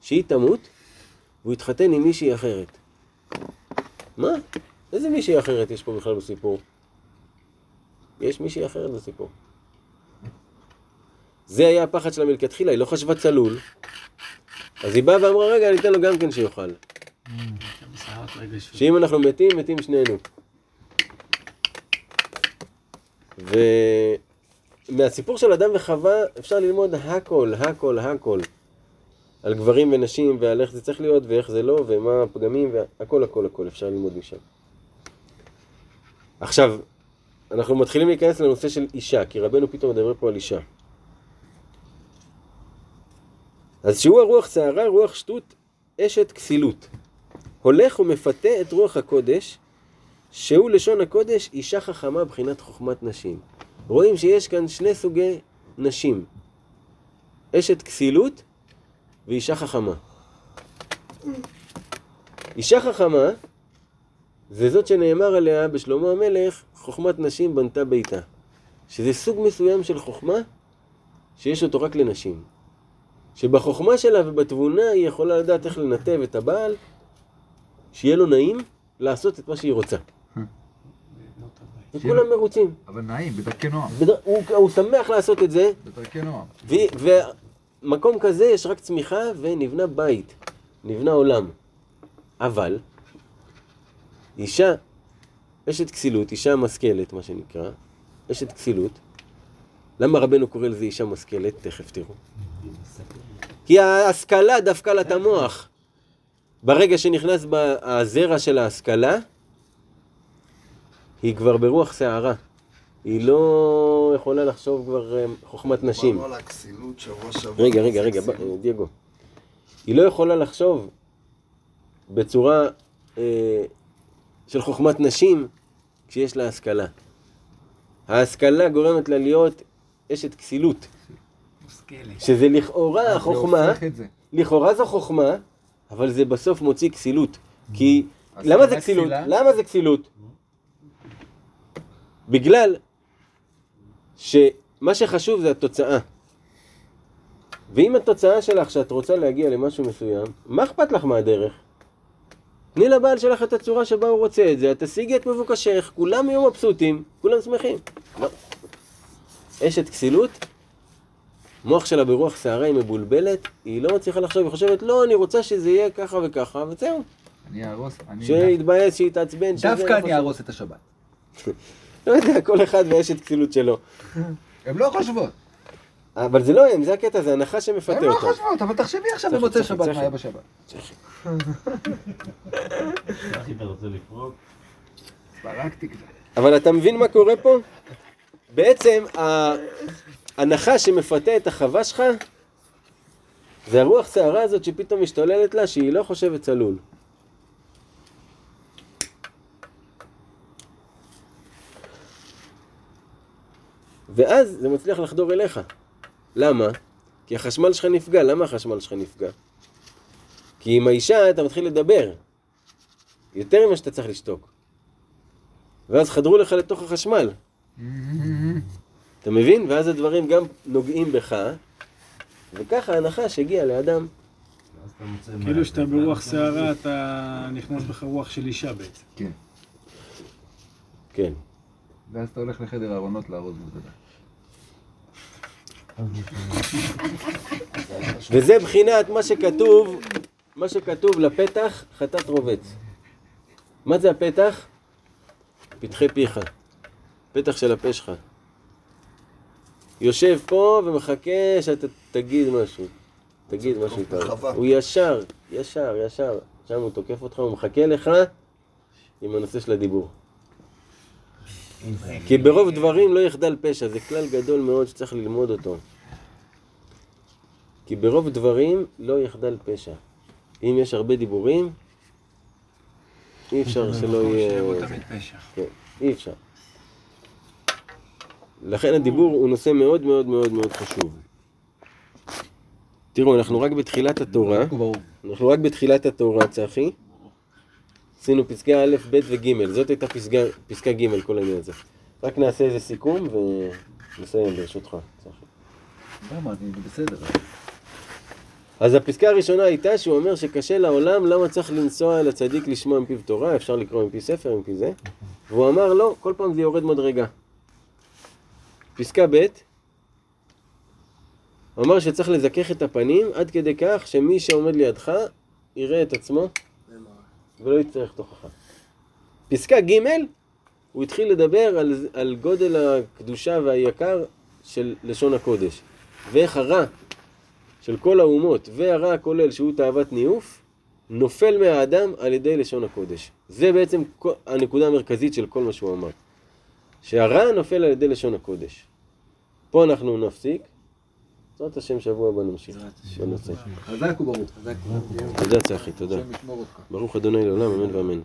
שהיא תמות והוא יתחתן עם מישהי אחרת. מה? איזה מישהי אחרת יש פה בכלל בסיפור? יש מישהי אחרת בסיפור. זה היה הפחד שלה מלכתחילה, היא לא חשבה צלול, אז היא באה ואמרה, רגע, אני אתן לו גם כן שיאכל. שאם אנחנו מתים, מתים שנינו. ומהסיפור של אדם וחווה אפשר ללמוד הכל, הכל, הכל. על גברים ונשים ועל איך זה צריך להיות ואיך זה לא ומה הפגמים והכל, הכל, הכל אפשר ללמוד משם. עכשיו, אנחנו מתחילים להיכנס לנושא של אישה, כי רבנו פתאום מדבר פה על אישה. אז שהוא הרוח שערה, רוח שטות, אשת כסילות. הולך ומפתה את רוח הקודש, שהוא לשון הקודש אישה חכמה בחינת חוכמת נשים. רואים שיש כאן שני סוגי נשים. אשת כסילות ואישה חכמה. אישה חכמה זה זאת שנאמר עליה בשלמה המלך, חוכמת נשים בנתה ביתה. שזה סוג מסוים של חוכמה שיש אותו רק לנשים. שבחוכמה שלה ובתבונה היא יכולה לדעת איך לנתב את הבעל, שיהיה לו נעים לעשות את מה שהיא רוצה. וכולם מרוצים. אבל נעים, בדרכי נועם. בדר- הוא, הוא שמח לעשות את זה, בדרכי נועם. ו- ומקום כזה יש רק צמיחה ונבנה בית, נבנה עולם. אבל, אישה, אשת כסילות, אישה משכלת, מה שנקרא, אשת כסילות, למה רבנו קורא לזה אישה משכלת? תכף תראו. כי ההשכלה דפקה לה את המוח. ברגע שנכנס בה הזרע של ההשכלה, היא כבר ברוח סערה. היא לא יכולה לחשוב כבר אה, חוכמת נשים. שעבר. רגע, רגע, רגע. ב- דייגו. היא לא יכולה לחשוב בצורה אה, של חוכמת נשים כשיש לה השכלה. ההשכלה גורמת לה להיות אשת כסילות. שזה לכאורה החוכמה. לכאורה זו חוכמה, אבל זה בסוף מוציא כסילות. כי, אז למה זה כסילות? למה זה כסילות? בגלל שמה שחשוב זה התוצאה. ואם התוצאה שלך שאת רוצה להגיע למשהו מסוים, מה אכפת לך מהדרך? תני לבעל שלך את הצורה שבה הוא רוצה את זה, את תשיגי את מבוקשך, כולם יהיו מבסוטים, כולם שמחים. לא. אשת כסילות, מוח שלה ברוח שערה היא מבולבלת, היא לא מצליחה לחשוב, היא חושבת, לא, אני רוצה שזה יהיה ככה וככה, וזהו. אני אהרוס, אני... שיתבאס, שיתעצבן, שזה... דווקא אני. אהרוס את השבת. [LAUGHS] לא יודע, כל אחד ואשת כסילות שלו. [LAUGHS] הן לא חושבות. אבל זה לא הם, זה הקטע, זה הנחה שמפתה הן לא אותו. חושבות, אבל תחשבי עכשיו במוצאי שבת. מה היה בשבת. צחי, [LAUGHS] אתה רוצה לפרוק? פרקתי קצת. אבל אתה מבין מה קורה פה? בעצם ההנחה שמפתה את החווה שלך זה הרוח שערה הזאת שפתאום משתוללת לה שהיא לא חושבת צלול. ואז זה מצליח לחדור אליך. למה? כי החשמל שלך נפגע. למה החשמל שלך נפגע? כי עם האישה אתה מתחיל לדבר. יותר ממה שאתה צריך לשתוק. ואז חדרו לך לתוך החשמל. אתה מבין? ואז הדברים גם נוגעים בך, וככה הנחש הגיע לאדם. כאילו שאתה ברוח שערה, אתה נכנס בך רוח של אישה בעצם. כן. כן. ואז אתה הולך לחדר הארונות לארוז מזוודה. וזה בחינת מה שכתוב, מה שכתוב לפתח, חטאת רובץ. מה זה הפתח? פתחי פיך. פתח של הפה שלך. יושב פה ומחכה שאתה תגיד משהו. תגיד משהו. בחווה. הוא ישר, ישר, ישר. שם הוא תוקף אותך, הוא מחכה לך עם הנושא של הדיבור. כי ברוב דברים לא יחדל פשע, זה כלל גדול מאוד שצריך ללמוד אותו. כי ברוב דברים לא יחדל פשע. אם יש הרבה דיבורים, אי אפשר שלא יהיה... כן, אי אפשר. לכן הדיבור הוא נושא מאוד מאוד מאוד מאוד חשוב. תראו, אנחנו רק בתחילת התורה, אנחנו רק בתחילת התורה, צחי. עשינו פסקה א', ב' וג', זאת הייתה פסקה, פסקה ג', כל העניין הזה. רק נעשה איזה סיכום ונסיים ברשותך, צחי. למה? אני בסדר. אז הפסקה הראשונה הייתה שהוא אומר שקשה לעולם, למה צריך לנסוע אל הצדיק לשמוע מפיו תורה, אפשר לקרוא מפי ספר, מפי זה. והוא אמר לא, כל פעם זה יורד מדרגה. פסקה ב', הוא אמר שצריך לזכך את הפנים עד כדי כך שמי שעומד לידך יראה את עצמו ולא יצטרך תוכחה. פסקה ג', הוא התחיל לדבר על, על גודל הקדושה והיקר של לשון הקודש. ואיך הרע של כל האומות והרע הכולל שהוא תאוות ניאוף, נופל מהאדם על ידי לשון הקודש. זה בעצם הנקודה המרכזית של כל מה שהוא אמר. שהרע נופל על ידי לשון הקודש. פה אנחנו נפסיק. בעזרת השם שבוע הבא נמשיך. חזק וברוך. תודה צחי, תודה. ברוך אדוני לעולם, אמן ואמן.